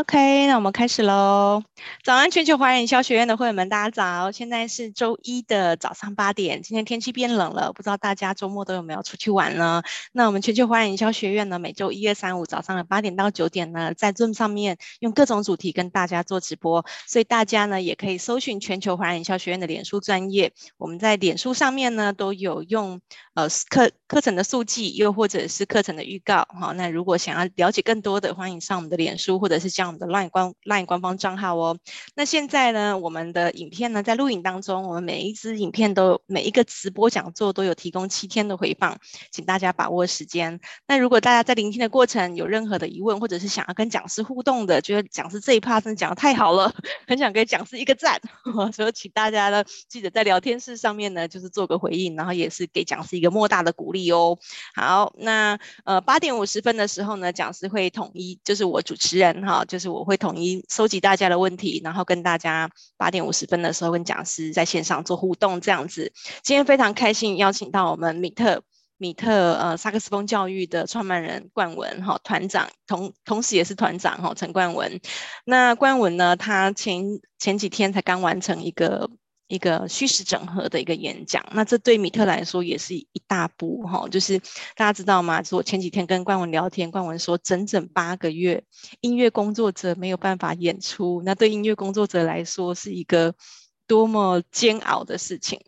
OK，那我们开始喽。早安，全球华人营销学院的会员们，大家早！现在是周一的早上八点。今天天气变冷了，不知道大家周末都有没有出去玩呢？那我们全球华人营销学院呢，每周一、二、三、五早上的八点到九点呢，在 Zoom 上面用各种主题跟大家做直播，所以大家呢也可以搜寻全球华人营销学院的脸书专业。我们在脸书上面呢都有用呃课课程的速记，又或者是课程的预告。好，那如果想要了解更多的，欢迎上我们的脸书或者是将。我们的 LINE 官 LINE 官方账号哦。那现在呢，我们的影片呢在录影当中，我们每一支影片都每一个直播讲座都有提供七天的回放，请大家把握时间。那如果大家在聆听的过程有任何的疑问，或者是想要跟讲师互动的，觉得讲师这一 part 真的讲得太好了，很想给讲师一个赞，所以请大家呢记得在聊天室上面呢就是做个回应，然后也是给讲师一个莫大的鼓励哦。好，那呃八点五十分的时候呢，讲师会统一，就是我主持人哈，就是我会统一收集大家的问题，然后跟大家八点五十分的时候跟讲师在线上做互动，这样子。今天非常开心邀请到我们米特米特呃萨克斯风教育的创办人冠文哈团长，同同时也是团长哈陈冠文。那冠文呢，他前前几天才刚完成一个。一个虚实整合的一个演讲，那这对米特来说也是一大步哈。就是大家知道吗？就我前几天跟冠文聊天，冠文说整整八个月，音乐工作者没有办法演出，那对音乐工作者来说是一个多么煎熬的事情。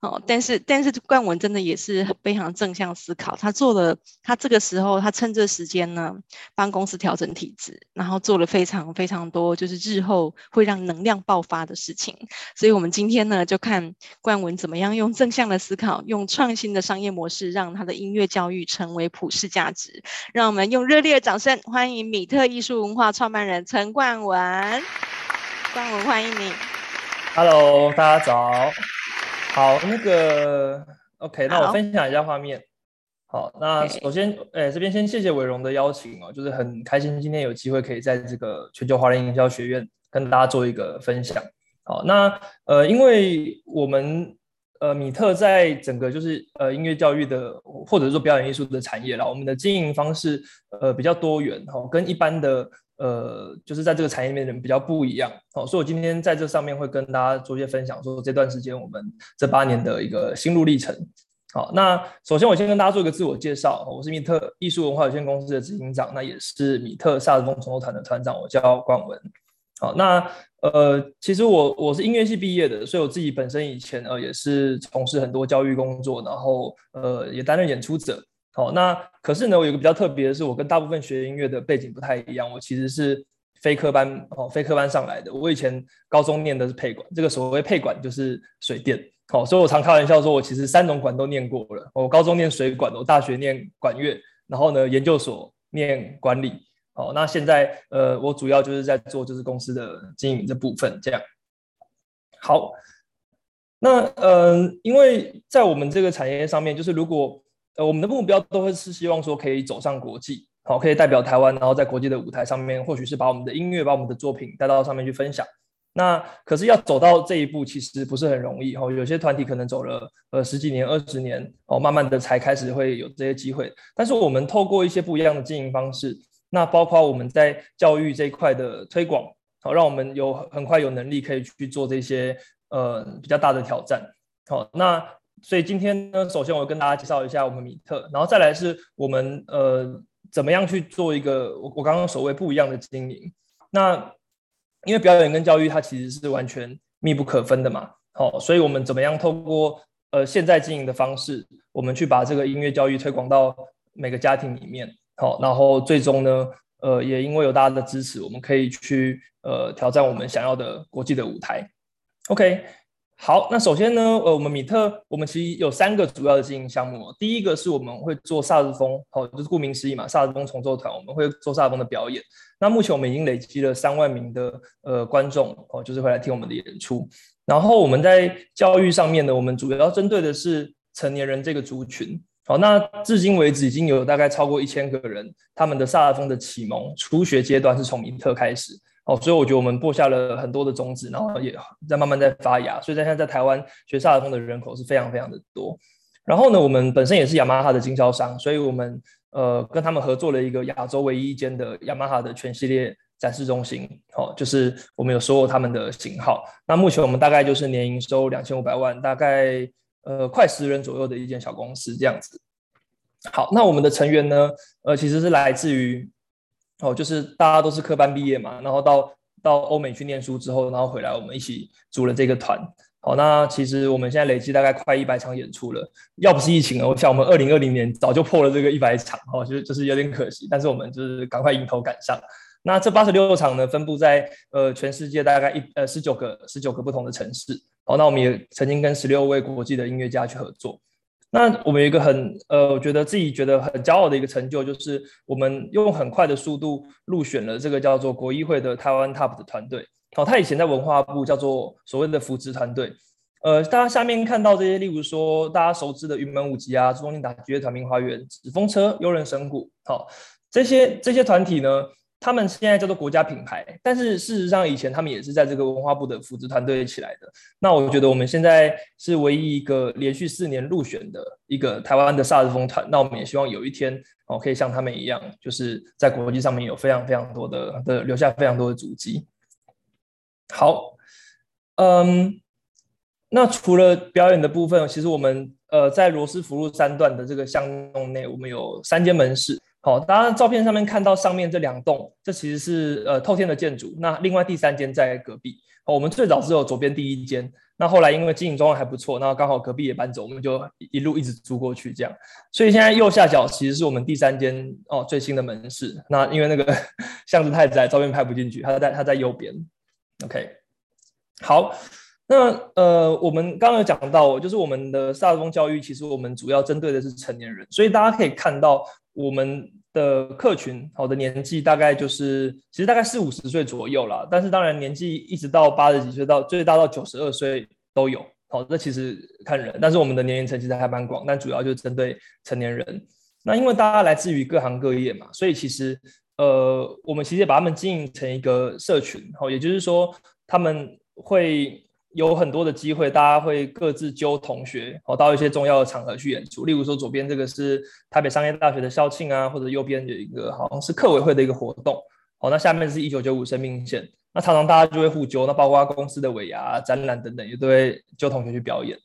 哦，但是但是冠文真的也是非常正向思考，他做了，他这个时候他趁这时间呢，帮公司调整体质，然后做了非常非常多，就是日后会让能量爆发的事情。所以我们今天呢，就看冠文怎么样用正向的思考，用创新的商业模式，让他的音乐教育成为普世价值。让我们用热烈的掌声欢迎米特艺术文化创办人陈冠文。冠文，欢迎你。Hello，大家早。好，那个 OK，那我分享一下画面。好，那首先，哎、欸，这边先谢谢伟荣的邀请哦，就是很开心今天有机会可以在这个全球华人营销学院跟大家做一个分享。好，那呃，因为我们呃米特在整个就是呃音乐教育的或者说表演艺术的产业啦，我们的经营方式呃比较多元哈，跟一般的。呃，就是在这个产业里面人比较不一样，好，所以我今天在这上面会跟大家做一些分享，说这段时间我们这八年的一个心路历程。好，那首先我先跟大家做一个自我介绍，我是米特艺术文化有限公司的执行长，那也是米特萨斯风重奏团的团长，我叫冠文。好，那呃，其实我我是音乐系毕业的，所以我自己本身以前呃也是从事很多教育工作，然后呃也担任演出者。好，那可是呢，我有个比较特别的是，我跟大部分学音乐的背景不太一样。我其实是非科班哦，非科班上来的。我以前高中念的是配管，这个所谓配管就是水电。好，所以我常开玩笑说，我其实三种管都念过了。我高中念水管，我大学念管乐，然后呢，研究所念管理。好，那现在呃，我主要就是在做就是公司的经营这部分这样。好，那嗯、呃，因为在我们这个产业上面，就是如果呃，我们的目标都会是希望说可以走上国际，好，可以代表台湾，然后在国际的舞台上面，或许是把我们的音乐、把我们的作品带到上面去分享。那可是要走到这一步，其实不是很容易。哦，有些团体可能走了呃十几年、二十年，哦，慢慢的才开始会有这些机会。但是我们透过一些不一样的经营方式，那包括我们在教育这一块的推广，好，让我们有很快有能力可以去做这些呃比较大的挑战。好，那。所以今天呢，首先我跟大家介绍一下我们米特，然后再来是我们呃怎么样去做一个我我刚刚所谓不一样的经营。那因为表演跟教育它其实是完全密不可分的嘛，好，所以我们怎么样透过呃现在经营的方式，我们去把这个音乐教育推广到每个家庭里面，好，然后最终呢，呃也因为有大家的支持，我们可以去呃挑战我们想要的国际的舞台。OK。好，那首先呢，呃，我们米特，我们其实有三个主要的经营项目。第一个是我们会做萨日风，好，就是顾名思义嘛，萨日风重奏团，我们会做萨日风的表演。那目前我们已经累积了三万名的呃观众，哦，就是会来听我们的演出。然后我们在教育上面呢，我们主要针对的是成年人这个族群。好，那至今为止已经有大概超过一千个人，他们的萨克斯风的启蒙初学阶段是从米特开始。哦，所以我觉得我们播下了很多的种子，然后也在慢慢在发芽。所以在现在在台湾学萨克斯风的人口是非常非常的多。然后呢，我们本身也是雅马哈的经销商，所以我们呃跟他们合作了一个亚洲唯一一间的雅马哈的全系列展示中心，哦，就是我们有所有他们的型号。那目前我们大概就是年营收两千五百万，大概呃快十人左右的一间小公司这样子。好，那我们的成员呢，呃，其实是来自于哦，就是大家都是科班毕业嘛，然后到到欧美去念书之后，然后回来我们一起组了这个团。好，那其实我们现在累计大概快一百场演出了。要不是疫情呢，我想我们二零二零年早就破了这个一百场，哦，就是就是有点可惜。但是我们就是赶快迎头赶上。那这八十六场呢，分布在呃全世界大概一呃十九个十九个不同的城市。好，那我们也曾经跟十六位国际的音乐家去合作。那我们有一个很呃，我觉得自己觉得很骄傲的一个成就，就是我们用很快的速度入选了这个叫做国艺会的台湾 TOP 的团队。好，他以前在文化部叫做所谓的扶植团队，呃，大家下面看到这些，例如说大家熟知的云门舞集啊、朱宗庆打击乐团、明花园、纸风车、优人神鼓，好，这些这些团体呢，他们现在叫做国家品牌，但是事实上以前他们也是在这个文化部的扶植团队起来的。那我觉得我们现在是唯一一个连续四年入选的一个台湾的萨克斯风团，那我们也希望有一天哦，可以像他们一样，就是在国际上面有非常非常多的的留下非常多的足迹。好，嗯，那除了表演的部分，其实我们呃在罗斯福路三段的这个巷弄内，我们有三间门市。好，大家照片上面看到上面这两栋，这其实是呃透天的建筑。那另外第三间在隔壁。好，我们最早只有左边第一间，那后来因为经营状况还不错，那刚好隔壁也搬走，我们就一路一直租过去这样。所以现在右下角其实是我们第三间哦最新的门市。那因为那个 巷子太窄，照片拍不进去，它在它在右边。OK，好，那呃，我们刚刚有讲到，就是我们的萨克风教育，其实我们主要针对的是成年人，所以大家可以看到我们的客群，好的年纪大概就是其实大概四五十岁左右啦，但是当然年纪一直到八十几岁到最大到九十二岁都有，好，这其实看人，但是我们的年龄层其实还蛮广，但主要就是针对成年人。那因为大家来自于各行各业嘛，所以其实。呃，我们其实也把他们经营成一个社群，好，也就是说，他们会有很多的机会，大家会各自揪同学，哦，到一些重要的场合去演出。例如说，左边这个是台北商业大学的校庆啊，或者右边有一个好像是客委会的一个活动，好，那下面是一九九五生命线，那常常大家就会互揪，那包括公司的尾牙、展览等等，也都会揪同学去表演。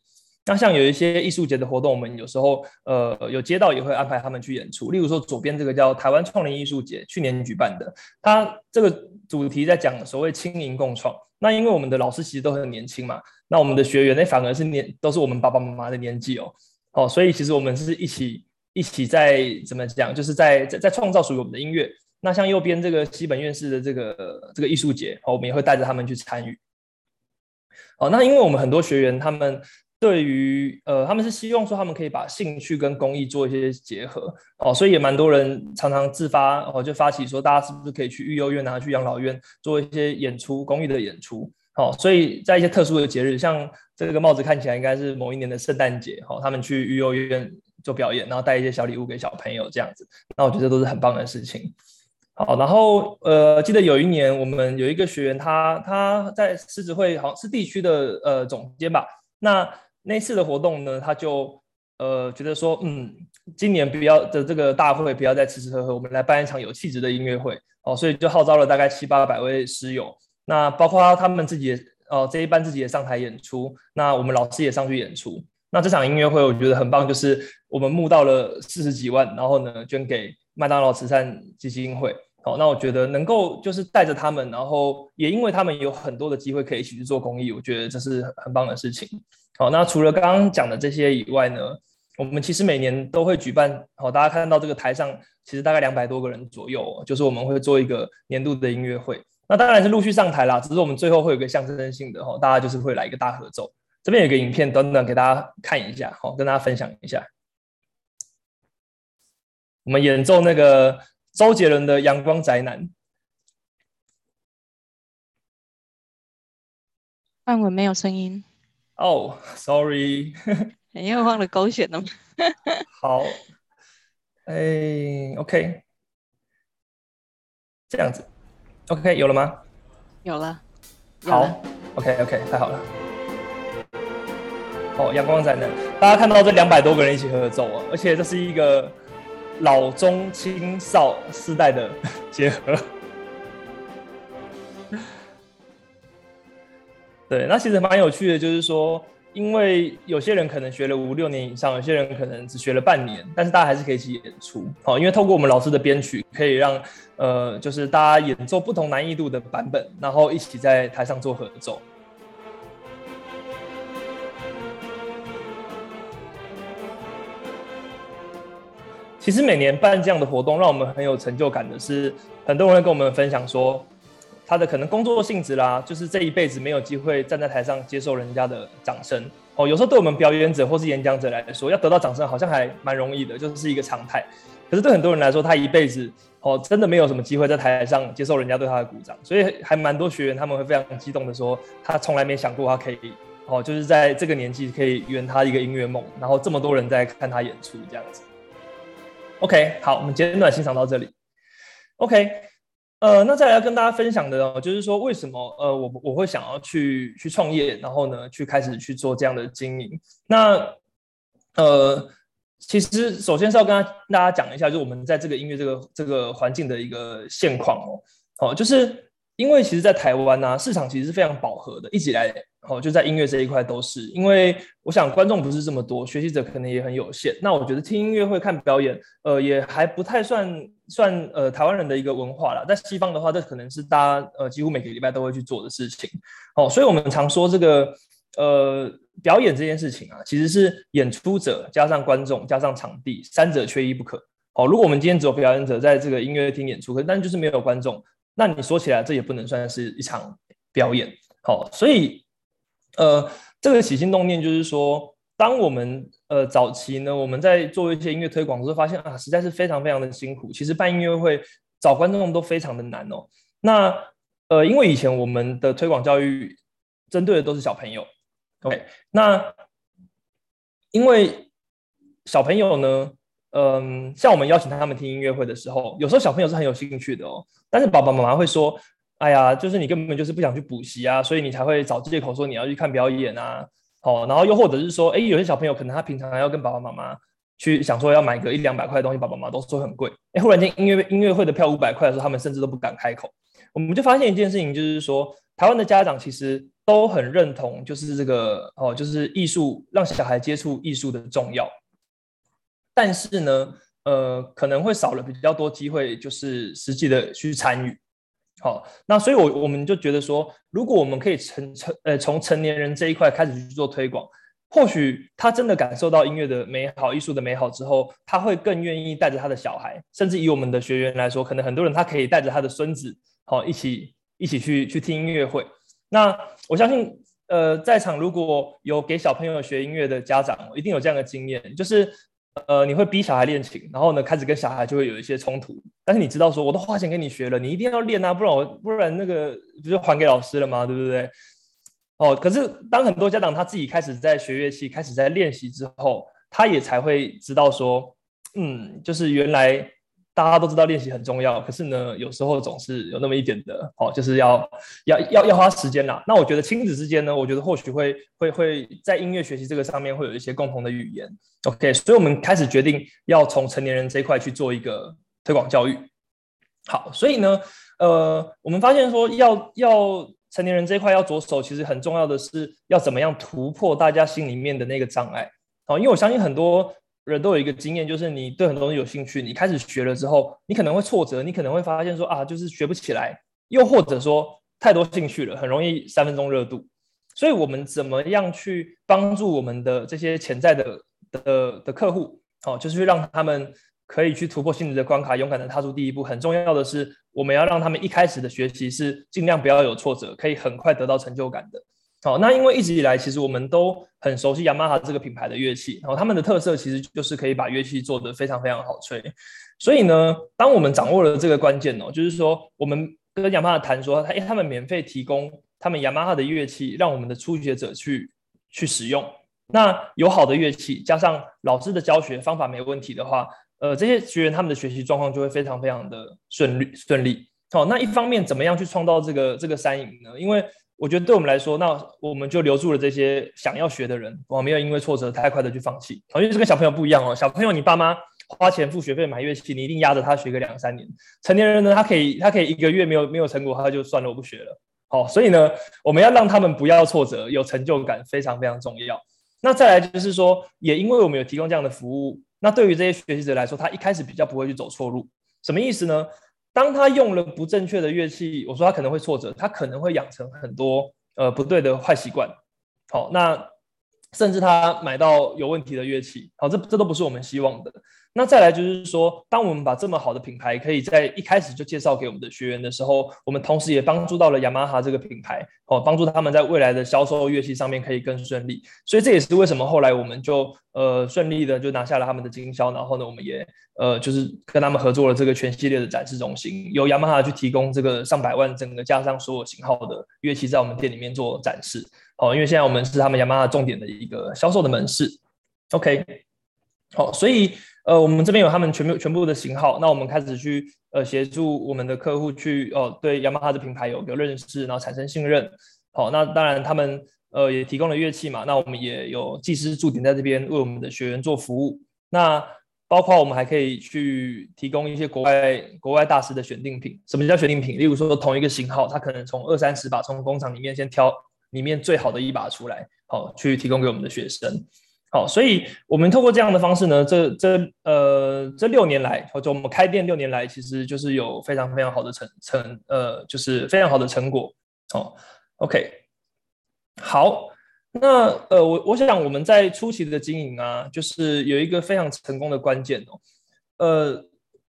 那像有一些艺术节的活动，我们有时候呃有街道也会安排他们去演出。例如说左边这个叫台湾创联艺术节，去年举办的，它这个主题在讲所谓青银共创。那因为我们的老师其实都很年轻嘛，那我们的学员那反而是年都是我们爸爸妈妈的年纪哦，哦，所以其实我们是一起一起在怎么讲，就是在在在创造属于我们的音乐。那像右边这个西本院士的这个这个艺术节，哦，我们也会带着他们去参与。哦，那因为我们很多学员他们。对于呃，他们是希望说他们可以把兴趣跟公益做一些结合，哦，所以也蛮多人常常自发哦，就发起说大家是不是可以去育幼院啊，去养老院做一些演出，公益的演出，哦，所以在一些特殊的节日，像这个帽子看起来应该是某一年的圣诞节，好，他们去育幼院做表演，然后带一些小礼物给小朋友这样子，那我觉得都是很棒的事情。好，然后呃，记得有一年我们有一个学员他，他他在狮子会好像是地区的呃总监吧，那。那次的活动呢，他就呃觉得说，嗯，今年不要的这个大会不要再吃吃喝喝，我们来办一场有气质的音乐会。哦，所以就号召了大概七八百位师友，那包括他们自己哦这一班自己也上台演出，那我们老师也上去演出，那这场音乐会我觉得很棒，就是我们募到了四十几万，然后呢捐给麦当劳慈善基金会，好，那我觉得能够就是带着他们，然后也因为他们有很多的机会可以一起去做公益，我觉得这是很棒的事情。好，那除了刚刚讲的这些以外呢，我们其实每年都会举办。好，大家看到这个台上，其实大概两百多个人左右，就是我们会做一个年度的音乐会。那当然是陆续上台啦，只是我们最后会有个象征性的，哈，大家就是会来一个大合奏。这边有个影片，短短给大家看一下，好，跟大家分享一下。我们演奏那个周杰伦的《阳光宅男》。范文没有声音。哦、oh，sorry，因为忘了勾选了吗？好，哎、欸，OK，这样子，OK，有了吗？有了。好，OK，OK，、okay, 太好了。哦，阳光宅男，大家看到这两百多个人一起合奏啊，而且这是一个老中青少世代的结合。对，那其实蛮有趣的，就是说，因为有些人可能学了五六年以上，有些人可能只学了半年，但是大家还是可以一起演出。好，因为透过我们老师的编曲，可以让呃，就是大家演奏不同难易度的版本，然后一起在台上做合奏。其实每年办这样的活动，让我们很有成就感的是，很多人会跟我们分享说，他的可能工作性质啦，就是这一辈子没有机会站在台上接受人家的掌声哦。有时候对我们表演者或是演讲者来说，要得到掌声好像还蛮容易的，就是一个常态。可是对很多人来说，他一辈子哦，真的没有什么机会在台上接受人家对他的鼓掌，所以还蛮多学员他们会非常激动的说，他从来没想过他可以哦，就是在这个年纪可以圆他一个音乐梦，然后这么多人在看他演出这样子。OK，好，我们简短欣赏到这里。OK，呃，那再来要跟大家分享的呢，就是说为什么呃我我会想要去去创业，然后呢去开始去做这样的经营。那呃，其实首先是要跟大家讲一下，就我们在这个音乐这个这个环境的一个现况哦，哦，就是因为其实，在台湾呢、市场其实是非常饱和的，一直以来。哦，就在音乐这一块都是，因为我想观众不是这么多，学习者可能也很有限。那我觉得听音乐会、看表演，呃，也还不太算算呃台湾人的一个文化啦。在西方的话，这可能是大家呃几乎每个礼拜都会去做的事情。哦，所以我们常说这个呃表演这件事情啊，其实是演出者加上观众加上场地三者缺一不可。哦，如果我们今天只有表演者在这个音乐厅演出，可但就是没有观众，那你说起来这也不能算是一场表演。好，所以。呃，这个起心动念就是说，当我们呃早期呢，我们在做一些音乐推广的时候，发现啊，实在是非常非常的辛苦。其实办音乐会找观众都非常的难哦。那呃，因为以前我们的推广教育针对的都是小朋友，OK？那因为小朋友呢，嗯、像我们邀请他们听音乐会的时候，有时候小朋友是很有兴趣的哦，但是爸爸妈妈会说。哎呀，就是你根本就是不想去补习啊，所以你才会找借口说你要去看表演啊。哦，然后又或者是说，哎，有些小朋友可能他平常要跟爸爸妈妈去想说要买个一两百块的东西，爸爸妈妈都说很贵。哎，忽然间音乐音乐会的票五百块的时候，他们甚至都不敢开口。我们就发现一件事情，就是说台湾的家长其实都很认同，就是这个哦，就是艺术让小孩接触艺术的重要。但是呢，呃，可能会少了比较多机会，就是实际的去参与。好，那所以我，我们就觉得说，如果我们可以成成呃从成年人这一块开始去做推广，或许他真的感受到音乐的美好、艺术的美好之后，他会更愿意带着他的小孩，甚至以我们的学员来说，可能很多人他可以带着他的孙子，好一起一起去去听音乐会。那我相信，呃，在场如果有给小朋友学音乐的家长，一定有这样的经验，就是。呃，你会逼小孩练琴，然后呢，开始跟小孩就会有一些冲突。但是你知道说，我都花钱跟你学了，你一定要练啊，不然我不然那个不就还给老师了吗？对不对？哦，可是当很多家长他自己开始在学乐器，开始在练习之后，他也才会知道说，嗯，就是原来。大家都知道练习很重要，可是呢，有时候总是有那么一点的，哦，就是要要要要花时间啦。那我觉得亲子之间呢，我觉得或许会会会在音乐学习这个上面会有一些共同的语言。OK，所以我们开始决定要从成年人这一块去做一个推广教育。好，所以呢，呃，我们发现说要要成年人这一块要着手，其实很重要的是要怎么样突破大家心里面的那个障碍。好，因为我相信很多。人都有一个经验，就是你对很多东西有兴趣，你开始学了之后，你可能会挫折，你可能会发现说啊，就是学不起来，又或者说太多兴趣了，很容易三分钟热度。所以，我们怎么样去帮助我们的这些潜在的的的客户？哦，就是让他们可以去突破心理的关卡，勇敢的踏出第一步。很重要的是，我们要让他们一开始的学习是尽量不要有挫折，可以很快得到成就感的。好，那因为一直以来，其实我们都很熟悉雅马哈这个品牌的乐器，然后他们的特色其实就是可以把乐器做得非常非常好吹。所以呢，当我们掌握了这个关键哦，就是说我们跟雅马哈谈说，他诶他们免费提供他们雅马哈的乐器，让我们的初学者去去使用。那有好的乐器，加上老师的教学方法没问题的话，呃，这些学员他们的学习状况就会非常非常的顺利顺利。好，那一方面怎么样去创造这个这个三赢呢？因为我觉得对我们来说，那我们就留住了这些想要学的人，我没有因为挫折太快的去放弃。因为是跟小朋友不一样哦，小朋友你爸妈花钱付学费买乐器，你一定压着他学个两三年。成年人呢，他可以他可以一个月没有没有成果，他就算了，我不学了。好，所以呢，我们要让他们不要挫折，有成就感非常非常重要。那再来就是说，也因为我们有提供这样的服务，那对于这些学习者来说，他一开始比较不会去走错路。什么意思呢？当他用了不正确的乐器，我说他可能会挫折，他可能会养成很多呃不对的坏习惯。好，那。甚至他买到有问题的乐器，好，这这都不是我们希望的。那再来就是说，当我们把这么好的品牌可以在一开始就介绍给我们的学员的时候，我们同时也帮助到了雅马哈这个品牌，哦，帮助他们在未来的销售乐器上面可以更顺利。所以这也是为什么后来我们就呃顺利的就拿下了他们的经销，然后呢，我们也呃就是跟他们合作了这个全系列的展示中心，由雅马哈去提供这个上百万整个加上所有型号的乐器在我们店里面做展示。哦，因为现在我们是他们雅马哈重点的一个销售的门市，OK，好，所以呃，我们这边有他们全部全部的型号，那我们开始去呃协助我们的客户去哦对雅马哈的品牌有个认识，然后产生信任。好，那当然他们呃也提供了乐器嘛，那我们也有技师驻点在这边为我们的学员做服务。那包括我们还可以去提供一些国外国外大师的选定品。什么叫选定品？例如说同一个型号，它可能从二三十把从工厂里面先挑。里面最好的一把出来，好，去提供给我们的学生，好，所以我们透过这样的方式呢，这这呃这六年来，或者我们开店六年来，其实就是有非常非常好的成成呃，就是非常好的成果，好，OK，好，那呃我我想我们在初期的经营啊，就是有一个非常成功的关键哦，呃，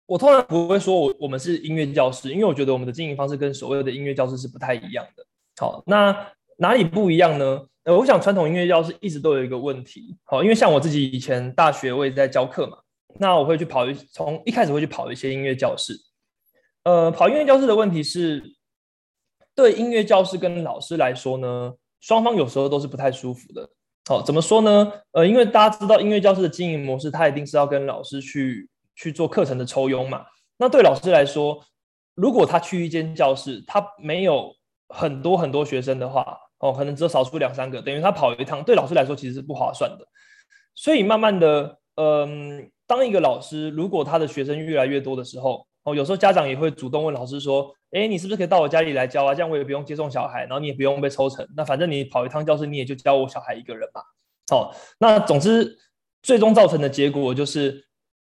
我通常不会说我我们是音乐教室，因为我觉得我们的经营方式跟所谓的音乐教室是不太一样的，好，那。哪里不一样呢？呃，我想传统音乐教室一直都有一个问题，好，因为像我自己以前大学我也在教课嘛，那我会去跑一，从一开始会去跑一些音乐教室，呃，跑音乐教室的问题是，对音乐教室跟老师来说呢，双方有时候都是不太舒服的。好，怎么说呢？呃，因为大家知道音乐教室的经营模式，它一定是要跟老师去去做课程的抽佣嘛。那对老师来说，如果他去一间教室，他没有很多很多学生的话，哦，可能只有少数两三个，等于他跑一趟，对老师来说其实是不划算的。所以慢慢的，嗯，当一个老师如果他的学生越来越多的时候，哦，有时候家长也会主动问老师说：“诶，你是不是可以到我家里来教啊？这样我也不用接送小孩，然后你也不用被抽成。那反正你跑一趟教室，你也就教我小孩一个人嘛。”好，那总之最终造成的结果就是，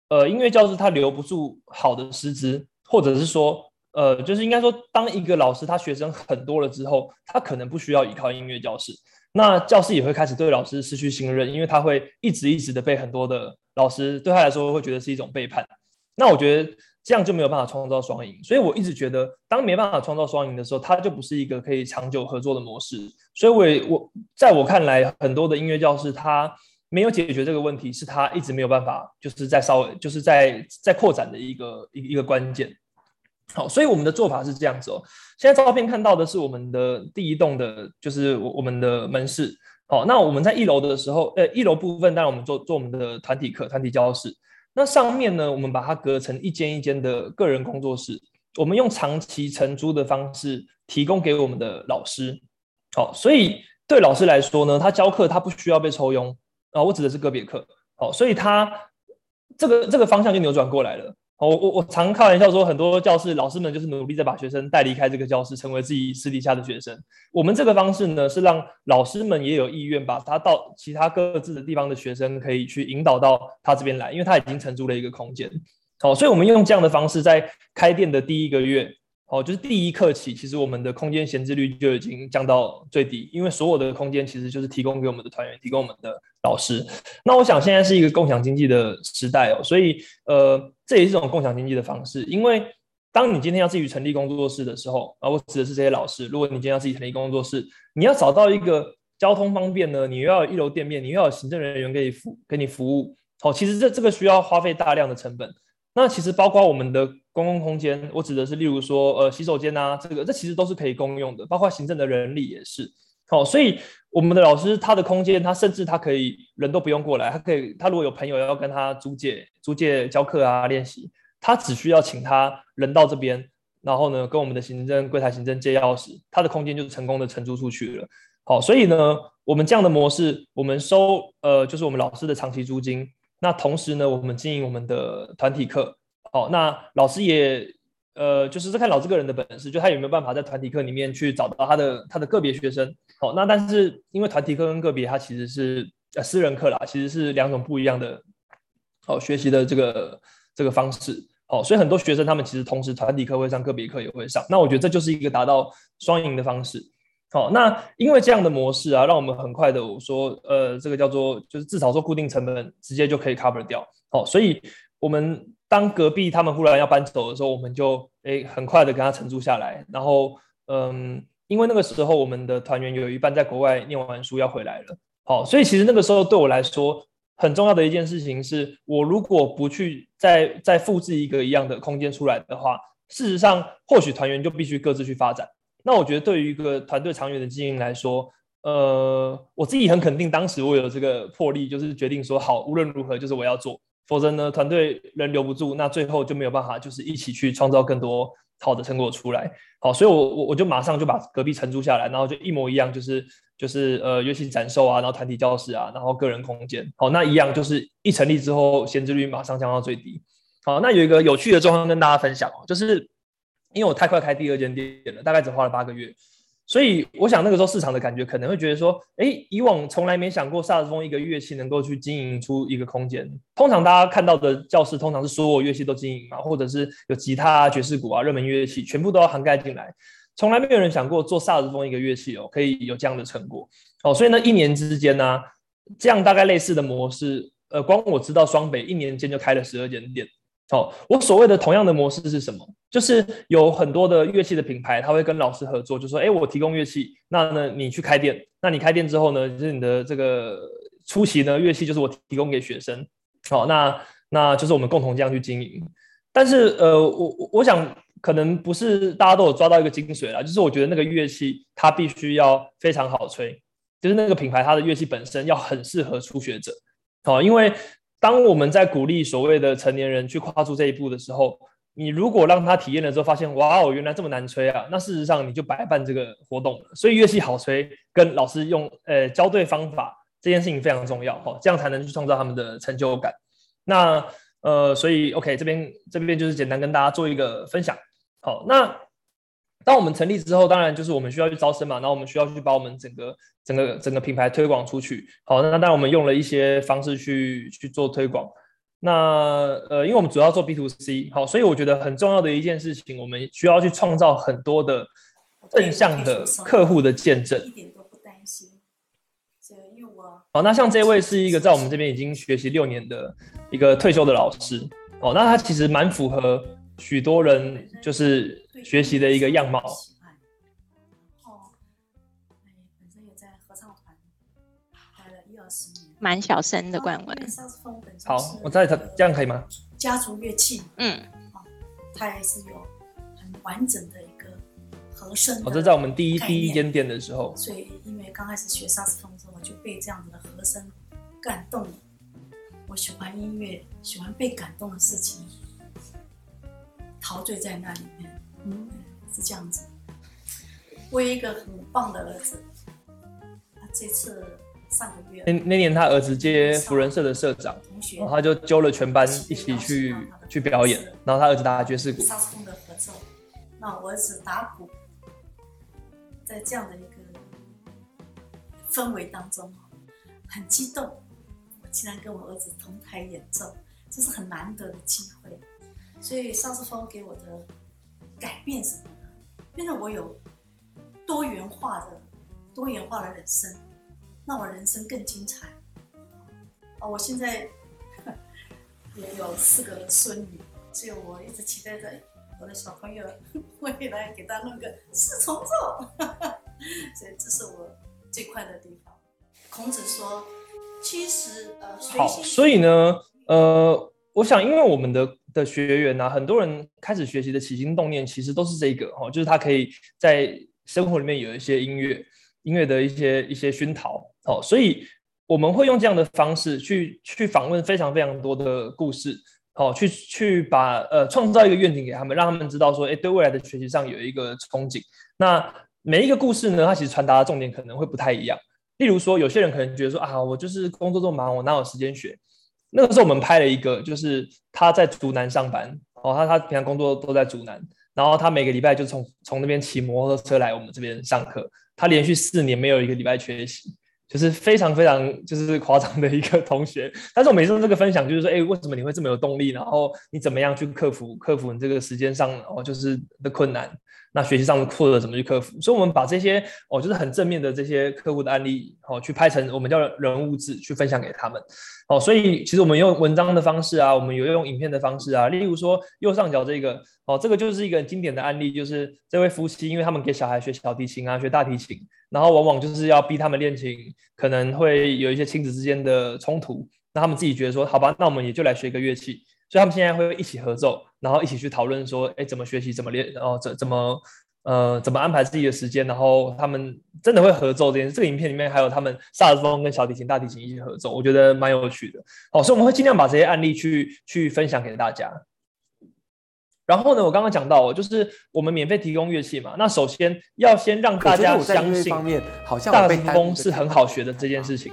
呃，音乐教室他留不住好的师资，或者是说。呃，就是应该说，当一个老师他学生很多了之后，他可能不需要依靠音乐教室，那教室也会开始对老师失去信任，因为他会一直一直的被很多的老师对他来说会觉得是一种背叛。那我觉得这样就没有办法创造双赢，所以我一直觉得，当没办法创造双赢的时候，它就不是一个可以长久合作的模式。所以我，我在我看来，很多的音乐教室它没有解决这个问题，是它一直没有办法，就是在稍微就是在在扩展的一个一一个关键。好，所以我们的做法是这样子哦。现在照片看到的是我们的第一栋的，就是我我们的门市。好，那我们在一楼的时候，呃，一楼部分当然我们做做我们的团体课、团体教室。那上面呢，我们把它隔成一间一间的个人工作室。我们用长期承租的方式提供给我们的老师。好，所以对老师来说呢，他教课他不需要被抽佣啊，我指的是个别课。好，所以他这个这个方向就扭转过来了。我我我常开玩笑说，很多教室老师们就是努力在把学生带离开这个教室，成为自己私底下的学生。我们这个方式呢，是让老师们也有意愿把他到其他各自的地方的学生可以去引导到他这边来，因为他已经承租了一个空间。好，所以我们用这样的方式，在开店的第一个月。哦，就是第一课起，其实我们的空间闲置率就已经降到最低，因为所有的空间其实就是提供给我们的团员，提供我们的老师。那我想现在是一个共享经济的时代哦，所以呃，这也是一种共享经济的方式。因为当你今天要自己成立工作室的时候，啊，我指的是这些老师。如果你今天要自己成立工作室，你要找到一个交通方便呢，你又要一楼店面，你又要有行政人员给你服给你服务。好，其实这这个需要花费大量的成本。那其实包括我们的公共空间，我指的是例如说，呃，洗手间啊，这个这其实都是可以公用的，包括行政的人力也是。好，所以我们的老师他的空间，他甚至他可以人都不用过来，他可以，他如果有朋友要跟他租借租借教课啊练习，他只需要请他人到这边，然后呢跟我们的行政柜台行政借钥匙，他的空间就成功的承租出去了。好，所以呢，我们这样的模式，我们收呃就是我们老师的长期租金。那同时呢，我们经营我们的团体课。好，那老师也呃，就是在看老师个人的本事，就他有没有办法在团体课里面去找到他的他的个别学生。好，那但是因为团体课跟个别，它其实是呃私人课啦，其实是两种不一样的好学习的这个这个方式。好，所以很多学生他们其实同时团体课会上，个别课也会上。那我觉得这就是一个达到双赢的方式。好，那因为这样的模式啊，让我们很快的我说，呃，这个叫做就是至少说固定成本直接就可以 cover 掉。好，所以我们当隔壁他们忽然要搬走的时候，我们就诶很快的跟他承租下来。然后，嗯，因为那个时候我们的团员有一半在国外念完书要回来了。好，所以其实那个时候对我来说很重要的一件事情是，我如果不去再再复制一个一样的空间出来的话，事实上或许团员就必须各自去发展。那我觉得，对于一个团队长远的经营来说，呃，我自己很肯定，当时我有这个魄力，就是决定说，好，无论如何，就是我要做，否则呢，团队人留不住，那最后就没有办法，就是一起去创造更多好的成果出来。好，所以我我我就马上就把隔壁承租下来，然后就一模一样，就是就是呃，乐器展售啊，然后团体教室啊，然后个人空间，好，那一样就是一成立之后，闲置率马上降到最低。好，那有一个有趣的状况跟大家分享哦，就是。因为我太快开第二间店了，大概只花了八个月，所以我想那个时候市场的感觉可能会觉得说，诶，以往从来没想过萨克斯风一个乐器能够去经营出一个空间。通常大家看到的教室，通常是所有乐器都经营嘛，或者是有吉他、爵士鼓啊、热门乐器，全部都要涵盖进来。从来没有人想过做萨克斯风一个乐器哦，可以有这样的成果哦。所以呢，一年之间呢、这样大概类似的模式，呃，光我知道双北一年间就开了十二间店。哦，我所谓的同样的模式是什么？就是有很多的乐器的品牌，他会跟老师合作，就说：哎，我提供乐器，那呢你去开店，那你开店之后呢，就是你的这个初期呢乐器就是我提供给学生。好，那那就是我们共同这样去经营。但是呃，我我想可能不是大家都有抓到一个精髓啦，就是我觉得那个乐器它必须要非常好吹，就是那个品牌它的乐器本身要很适合初学者。好，因为。当我们在鼓励所谓的成年人去跨出这一步的时候，你如果让他体验了之后，发现哇哦，原来这么难吹啊，那事实上你就白办这个活动了。所以乐器好吹，跟老师用呃教对方法这件事情非常重要哈，这样才能去创造他们的成就感。那呃，所以 OK 这边这边就是简单跟大家做一个分享。好，那。当我们成立之后，当然就是我们需要去招生嘛，然后我们需要去把我们整个整个整个品牌推广出去。好，那当然我们用了一些方式去去做推广。那呃，因为我们主要做 B to C，好，所以我觉得很重要的一件事情，我们需要去创造很多的正向的客户的见证。一点都不担心。好，那像这位是一个在我们这边已经学习六年的一个退休的老师。哦，那他其实蛮符合许多人就是。学习的一个样貌。哦，本身也在合唱团待了一二十年，蛮小声的冠文。好，我再这样可以吗？家族乐器，嗯，好，它也是有很完整的一个和声。哦，这在我们第一第一间店的时候。所以，因为刚开始学萨斯风之后，我就被这样子的和声感动了。我喜欢音乐，喜欢被感动的事情，陶醉在那里面。嗯，是这样子。我有一个很棒的儿子，他这次上个月，那那年他儿子接福人社的社长，同学，然后他就揪了全班一起去去表演，然后他儿子打爵士鼓。萨克斯风的合奏，那我儿子打鼓，在这样的一个氛围当中，很激动。我竟然跟我儿子同台演奏，这是很难得的机会。所以上次风给我的。改变什么呢？变得我有多元化的、多元化的人生，让我人生更精彩。啊，我现在 也有四个孙女，所以我一直期待着我的小朋友 未来给他弄个四重奏。所以这是我最快的地方。孔子说：“其实呃，好，所以呢，呃，我想，因为我们的。”的学员啊，很多人开始学习的起心动念，其实都是这个哦，就是他可以在生活里面有一些音乐，音乐的一些一些熏陶哦，所以我们会用这样的方式去去访问非常非常多的故事，哦，去去把呃创造一个愿景给他们，让他们知道说，哎，对未来的学习上有一个憧憬。那每一个故事呢，它其实传达的重点可能会不太一样。例如说，有些人可能觉得说啊，我就是工作这么忙，我哪有时间学？那个时候我们拍了一个，就是他在竹南上班，哦，他他平常工作都在竹南，然后他每个礼拜就从从那边骑摩托车来我们这边上课，他连续四年没有一个礼拜缺席。就是非常非常就是夸张的一个同学，但是我每次这个分享就是说，哎，为什么你会这么有动力？然后你怎么样去克服克服你这个时间上哦就是的困难？那学习上的挫折怎么去克服？所以，我们把这些哦就是很正面的这些客户的案例哦，去拍成我们叫人物志去分享给他们。哦，所以其实我们用文章的方式啊，我们有用影片的方式啊，例如说右上角这个哦，这个就是一个经典的案例，就是这位夫妻，因为他们给小孩学小提琴啊，学大提琴。然后往往就是要逼他们练琴，可能会有一些亲子之间的冲突。那他们自己觉得说，好吧，那我们也就来学一个乐器。所以他们现在会一起合奏，然后一起去讨论说，哎，怎么学习，怎么练，然后怎怎么呃怎么安排自己的时间。然后他们真的会合奏这件事。这个影片里面还有他们萨克斯风跟小提琴、大提琴一起合奏，我觉得蛮有趣的。好，所以我们会尽量把这些案例去去分享给大家。然后呢，我刚刚讲到，就是我们免费提供乐器嘛。那首先要先让大家相信，萨克斯风是很好学的这件事情。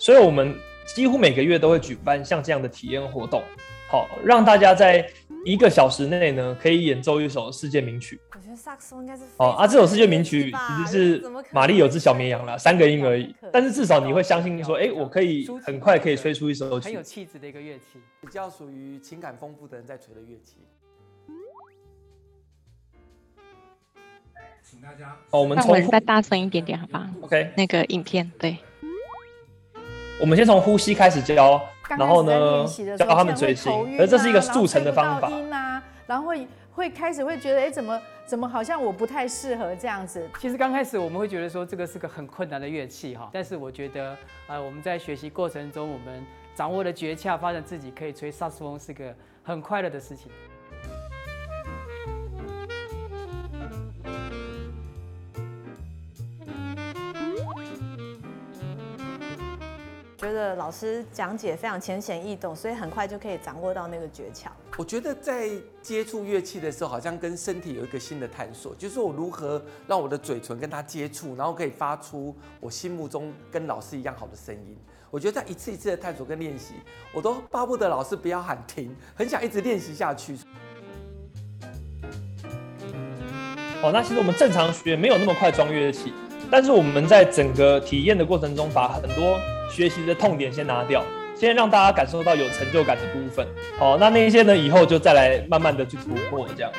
所以，我们几乎每个月都会举办像这样的体验活动，好，让大家在一个小时内呢，可以演奏一首世界名曲。我觉得萨克斯风应该是哦啊，这首世界名曲其实是玛丽有只小绵羊啦，三个音而已。但是至少你会相信说，哎，我可以很快可以吹出一首曲。很有气质的一个乐器，比较属于情感丰富的人在吹的乐器。哦，我们从再大声一点点，好吧？OK，那个影片对。我们先从呼吸开始教，然后呢，教他们嘴型，而这是一个速成的方法。音啊，然后会会开始会觉得，哎，怎么怎么好像我不太适合这样子。其实刚开始我们会觉得说这个是个很困难的乐器哈，但是我觉得呃我们在学习过程中，我们掌握了诀窍，发展自己可以吹萨克斯风是个很快乐的事情。觉得老师讲解非常浅显易懂，所以很快就可以掌握到那个诀窍。我觉得在接触乐器的时候，好像跟身体有一个新的探索，就是我如何让我的嘴唇跟它接触，然后可以发出我心目中跟老师一样好的声音。我觉得在一次一次的探索跟练习，我都巴不得老师不要喊停，很想一直练习下去。哦，那其实我们正常学没有那么快装乐器，但是我们在整个体验的过程中，把很多。学习的痛点先拿掉，先让大家感受到有成就感的部分。好，那那些呢，以后就再来慢慢的去突破这样。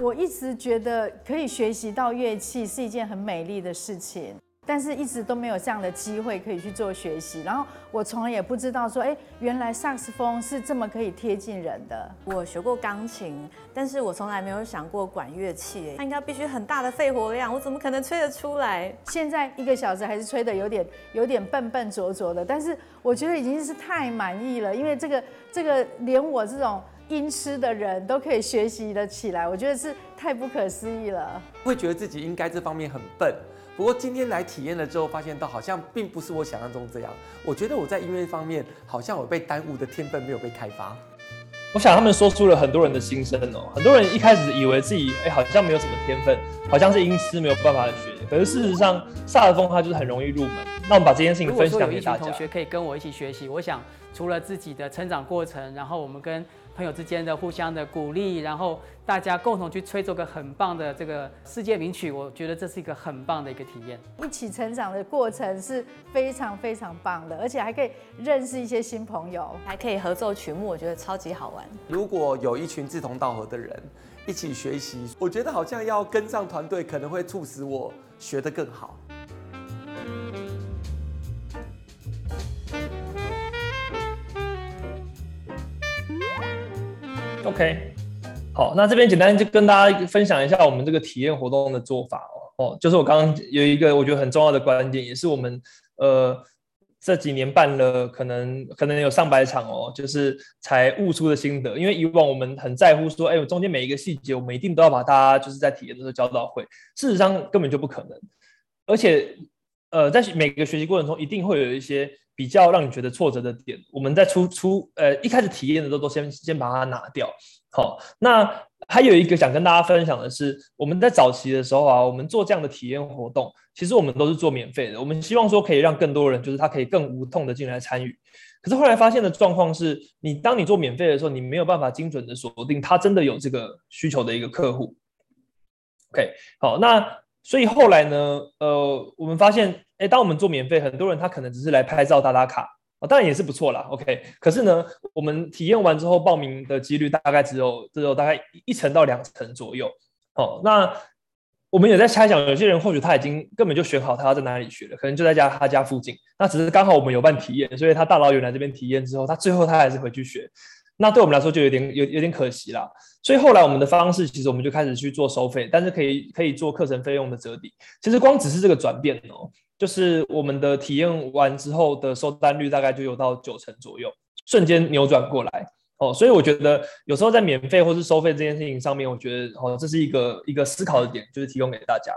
我一直觉得可以学习到乐器是一件很美丽的事情。但是一直都没有这样的机会可以去做学习，然后我从来也不知道说，哎，原来萨克斯风是这么可以贴近人的。我学过钢琴，但是我从来没有想过管乐器，它应该必须很大的肺活量，我怎么可能吹得出来？现在一个小时还是吹得有点有点笨笨拙拙的，但是我觉得已经是太满意了，因为这个这个连我这种音痴的人都可以学习得起来，我觉得是太不可思议了。会觉得自己应该这方面很笨。不过今天来体验了之后，发现到好像并不是我想象中这样。我觉得我在音乐方面好像我被耽误的天分没有被开发。我想他们说出了很多人的心声哦。很多人一开始以为自己哎好像没有什么天分，好像是音痴没有办法学。可是事实上，萨克风它就是很容易入门。那我们把这件事情分享给大家。如果说有一群同学可以跟我一起学习，我想除了自己的成长过程，然后我们跟。朋友之间的互相的鼓励，然后大家共同去吹奏个很棒的这个世界名曲，我觉得这是一个很棒的一个体验。一起成长的过程是非常非常棒的，而且还可以认识一些新朋友，还可以合奏曲目，我觉得超级好玩。如果有一群志同道合的人一起学习，我觉得好像要跟上团队，可能会促使我学得更好。OK，好，那这边简单就跟大家分享一下我们这个体验活动的做法哦。哦，就是我刚刚有一个我觉得很重要的观点，也是我们呃这几年办了可能可能有上百场哦，就是才悟出的心得。因为以往我们很在乎说，哎，我中间每一个细节，我们一定都要把它就是在体验的时候教到会。事实上根本就不可能，而且呃在每个学习过程中，一定会有一些。比较让你觉得挫折的点，我们在初初呃一开始体验的时候都先先把它拿掉，好，那还有一个想跟大家分享的是，我们在早期的时候啊，我们做这样的体验活动，其实我们都是做免费的。我们希望说可以让更多人，就是他可以更无痛的进来参与。可是后来发现的状况是，你当你做免费的时候，你没有办法精准的锁定他真的有这个需求的一个客户。OK，好，那所以后来呢，呃，我们发现，哎，当我们做免费，很多人他可能只是来拍照打打卡。哦，当然也是不错啦，OK。可是呢，我们体验完之后，报名的几率大概只有只有大概一成到两成左右。哦，那我们也在猜想，有些人或许他已经根本就选好他要在哪里学了，可能就在家他家附近。那只是刚好我们有办体验，所以他大老远来这边体验之后，他最后他还是回去学。那对我们来说就有点有有点可惜啦。所以后来我们的方式，其实我们就开始去做收费，但是可以可以做课程费用的折抵。其实光只是这个转变哦。就是我们的体验完之后的收单率大概就有到九成左右，瞬间扭转过来哦，所以我觉得有时候在免费或是收费这件事情上面，我觉得哦，这是一个一个思考的点，就是提供给大家。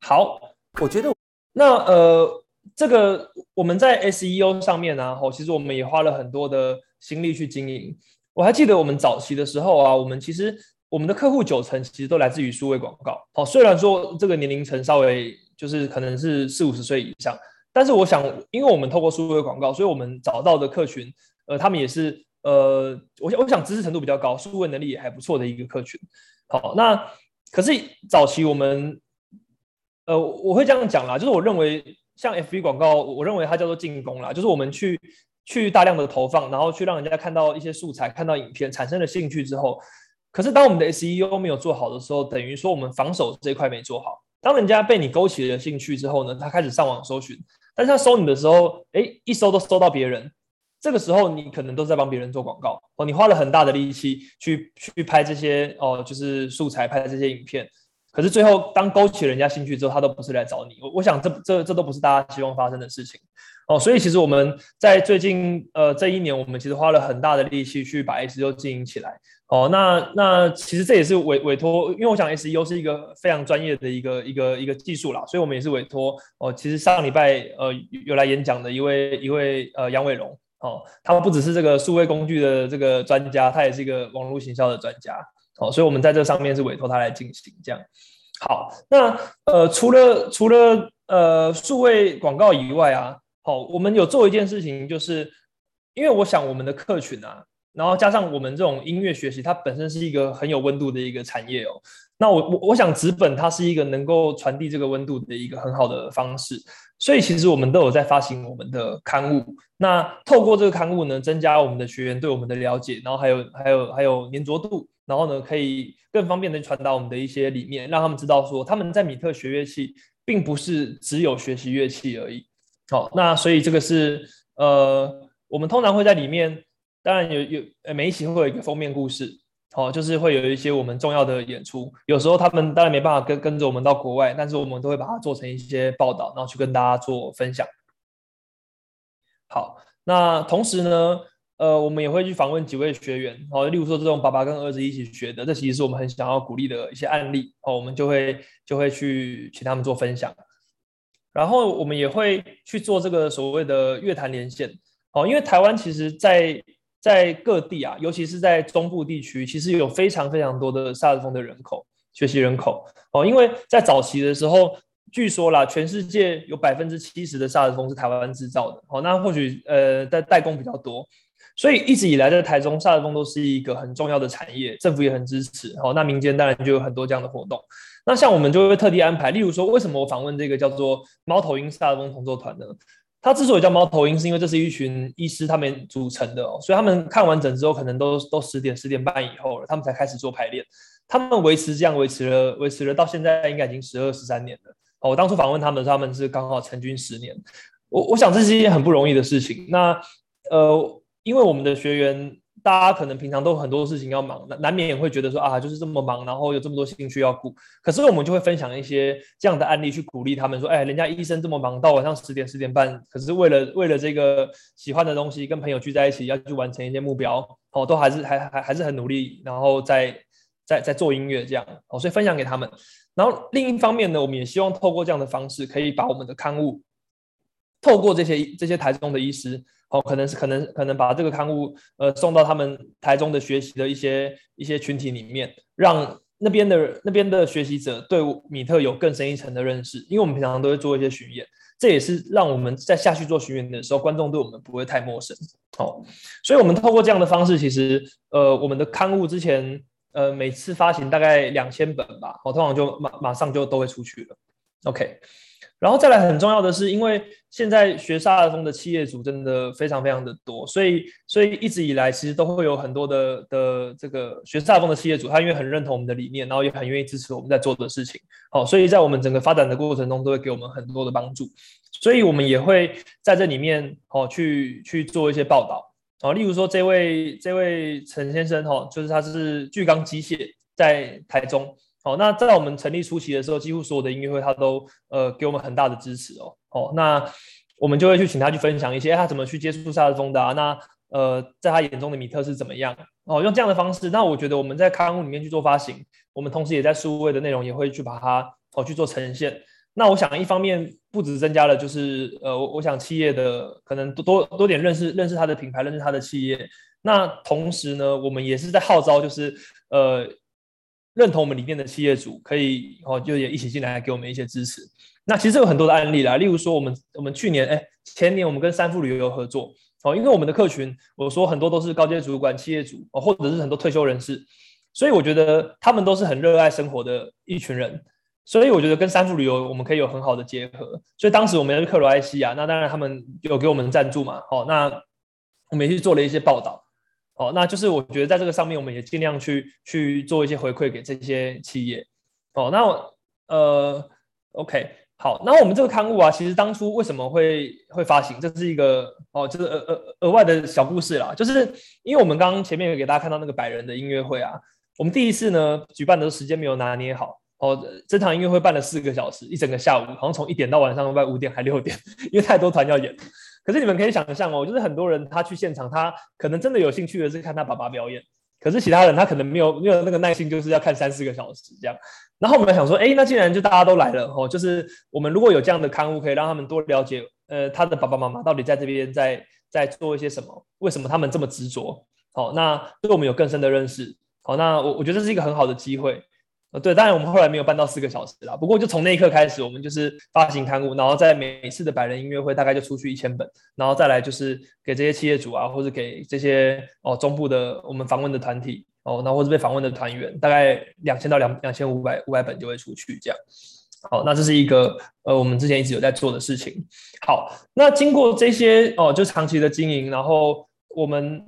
好，我觉得那呃，这个我们在 SEO 上面呢，哦，其实我们也花了很多的心力去经营。我还记得我们早期的时候啊，我们其实。我们的客户九成其实都来自于数位广告，好，虽然说这个年龄层稍微就是可能是四五十岁以上，但是我想，因为我们透过数位广告，所以我们找到的客群，呃，他们也是呃，我想我想知识程度比较高，数位能力也还不错的一个客群。好，那可是早期我们，呃，我会这样讲啦，就是我认为像 FB 广告，我认为它叫做进攻啦，就是我们去去大量的投放，然后去让人家看到一些素材，看到影片，产生了兴趣之后。可是当我们的 SEO 没有做好的时候，等于说我们防守这一块没做好。当人家被你勾起了兴趣之后呢，他开始上网搜寻，但是他搜你的时候，哎，一搜都搜到别人。这个时候你可能都在帮别人做广告哦，你花了很大的力气去去拍这些哦，就是素材拍的这些影片。可是最后当勾起人家兴趣之后，他都不是来找你。我我想这这这都不是大家希望发生的事情哦。所以其实我们在最近呃这一年，我们其实花了很大的力气去把 SEO 经营起来。哦，那那其实这也是委委托，因为我想 SEO 是一个非常专业的一个一个一个技术啦，所以我们也是委托哦。其实上礼拜呃有来演讲的一位一位呃杨伟荣哦，他不只是这个数位工具的这个专家，他也是一个网络行销的专家哦，所以我们在这上面是委托他来进行这样。好，那呃除了除了呃数位广告以外啊，好，我们有做一件事情，就是因为我想我们的客群啊。然后加上我们这种音乐学习，它本身是一个很有温度的一个产业哦。那我我我想纸本它是一个能够传递这个温度的一个很好的方式，所以其实我们都有在发行我们的刊物。那透过这个刊物呢，增加我们的学员对我们的了解，然后还有还有还有黏着度，然后呢可以更方便的传达我们的一些理念，让他们知道说他们在米特学乐器，并不是只有学习乐器而已。好，那所以这个是呃，我们通常会在里面。当然有有，每一期会有一个封面故事，哦，就是会有一些我们重要的演出。有时候他们当然没办法跟跟着我们到国外，但是我们都会把它做成一些报道，然后去跟大家做分享。好，那同时呢，呃，我们也会去访问几位学员，哦，例如说这种爸爸跟儿子一起学的，这其实是我们很想要鼓励的一些案例，哦，我们就会就会去请他们做分享。然后我们也会去做这个所谓的乐坛连线，哦，因为台湾其实在在各地啊，尤其是在中部地区，其实有非常非常多的萨克斯风的人口，学习人口哦。因为在早期的时候，据说啦，全世界有百分之七十的萨克斯风是台湾制造的。哦，那或许呃，在代工比较多，所以一直以来在台中萨克斯风都是一个很重要的产业，政府也很支持。哦，那民间当然就有很多这样的活动。那像我们就会特地安排，例如说，为什么我访问这个叫做猫头鹰萨克斯风同奏团呢？他之所以叫猫头鹰，是因为这是一群医师他们组成的哦，所以他们看完整之后，可能都都十点十点半以后了，他们才开始做排练。他们维持这样维持了维持了到现在，应该已经十二十三年了。哦，我当初访问他们，他们是刚好成军十年。我我想这是一件很不容易的事情。那呃，因为我们的学员。大家可能平常都很多事情要忙，难难免也会觉得说啊，就是这么忙，然后有这么多兴趣要顾。可是我们就会分享一些这样的案例去鼓励他们，说，哎，人家医生这么忙，到晚上十点十点半，可是为了为了这个喜欢的东西，跟朋友聚在一起，要去完成一些目标，哦，都还是还还还是很努力，然后在在在做音乐这样，哦，所以分享给他们。然后另一方面呢，我们也希望透过这样的方式，可以把我们的刊物透过这些这些台中的医师，哦，可能是可能可能把这个刊物呃送到他们台中的学习的一些一些群体里面，让那边的那边的学习者对米特有更深一层的认识。因为我们平常都会做一些巡演，这也是让我们在下去做巡演的时候，观众对我们不会太陌生。哦，所以我们透过这样的方式，其实呃我们的刊物之前呃每次发行大概两千本吧，我、通常就马马上就都会出去了。OK。然后再来很重要的是，因为现在学萨尔丰的企业主真的非常非常的多，所以所以一直以来其实都会有很多的的这个学萨尔丰的企业主，他因为很认同我们的理念，然后也很愿意支持我们在做的事情，好，所以在我们整个发展的过程中都会给我们很多的帮助，所以我们也会在这里面哦去去做一些报道，哦，例如说这位这位陈先生哦，就是他是巨钢机械在台中。好，那在我们成立初期的时候，几乎所有的音乐会他都呃给我们很大的支持哦。哦，那我们就会去请他去分享一些他怎么去接触萨尔丰的啊。那呃，在他眼中的米特是怎么样？哦，用这样的方式，那我觉得我们在刊物里面去做发行，我们同时也在数位的内容也会去把它哦去做呈现。那我想一方面不止增加了，就是呃，我我想企业的可能多多多点认识认识他的品牌，认识他的企业。那同时呢，我们也是在号召，就是呃。认同我们理念的企业主可以哦，就也一起进来给我们一些支持。那其实有很多的案例啦，例如说我们我们去年哎前年我们跟三富旅游合作哦，因为我们的客群我说很多都是高阶主管、企业主哦，或者是很多退休人士，所以我觉得他们都是很热爱生活的一群人，所以我觉得跟三富旅游我们可以有很好的结合。所以当时我们要去克罗埃西亚，那当然他们有给我们赞助嘛，好，那我们也去做了一些报道。哦，那就是我觉得在这个上面，我们也尽量去去做一些回馈给这些企业。哦，那我呃，OK，好，那我们这个刊物啊，其实当初为什么会会发行，这是一个哦，就是额额额外的小故事啦。就是因为我们刚刚前面有给大家看到那个百人的音乐会啊，我们第一次呢举办的时间没有拿捏好。哦，这场音乐会办了四个小时，一整个下午，好像从一点到晚上快五点还六点，因为太多团要演。可是你们可以想象哦，就是很多人他去现场，他可能真的有兴趣的是看他爸爸表演，可是其他人他可能没有没有那个耐心，就是要看三四个小时这样。然后我们想说，哎，那既然就大家都来了哦，就是我们如果有这样的刊物，可以让他们多了解，呃，他的爸爸妈妈到底在这边在在做一些什么，为什么他们这么执着？好，那对我们有更深的认识。好，那我我觉得这是一个很好的机会。呃，对，当然我们后来没有办到四个小时啦。不过就从那一刻开始，我们就是发行刊物，然后在每次的百人音乐会大概就出去一千本，然后再来就是给这些企业主啊，或者给这些哦中部的我们访问的团体哦，那或者被访问的团员，大概两千到两两千五百五百本就会出去这样。好，那这是一个呃我们之前一直有在做的事情。好，那经过这些哦，就长期的经营，然后我们。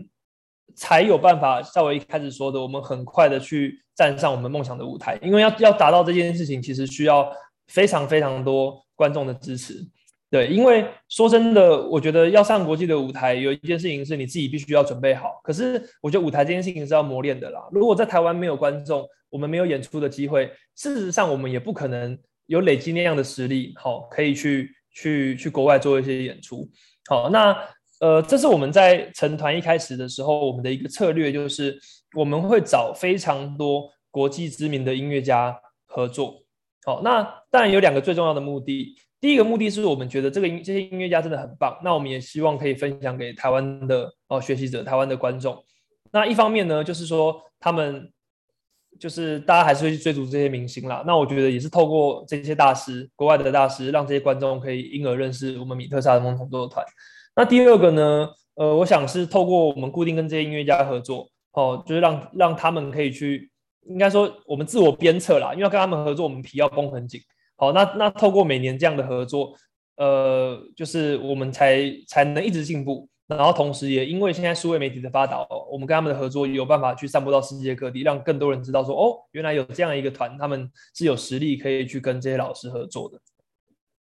才有办法，像我一开始说的，我们很快的去站上我们梦想的舞台。因为要要达到这件事情，其实需要非常非常多观众的支持。对，因为说真的，我觉得要上国际的舞台，有一件事情是你自己必须要准备好。可是我觉得舞台这件事情是要磨练的啦。如果在台湾没有观众，我们没有演出的机会，事实上我们也不可能有累积那样的实力，好，可以去去去国外做一些演出。好，那。呃，这是我们在成团一开始的时候，我们的一个策略，就是我们会找非常多国际知名的音乐家合作。好，那当然有两个最重要的目的。第一个目的是我们觉得这个音这些音乐家真的很棒，那我们也希望可以分享给台湾的哦学习者、台湾的观众。那一方面呢，就是说他们就是大家还是会去追逐这些明星啦。那我觉得也是透过这些大师、国外的大师，让这些观众可以因而认识我们米特萨尔丰创作团。那第二个呢？呃，我想是透过我们固定跟这些音乐家合作，哦，就是让让他们可以去，应该说我们自我鞭策啦，因为要跟他们合作，我们皮要绷很紧。好，那那透过每年这样的合作，呃，就是我们才才能一直进步。然后同时也因为现在数位媒体的发达，我们跟他们的合作有办法去散布到世界各地，让更多人知道说，哦，原来有这样一个团，他们是有实力可以去跟这些老师合作的。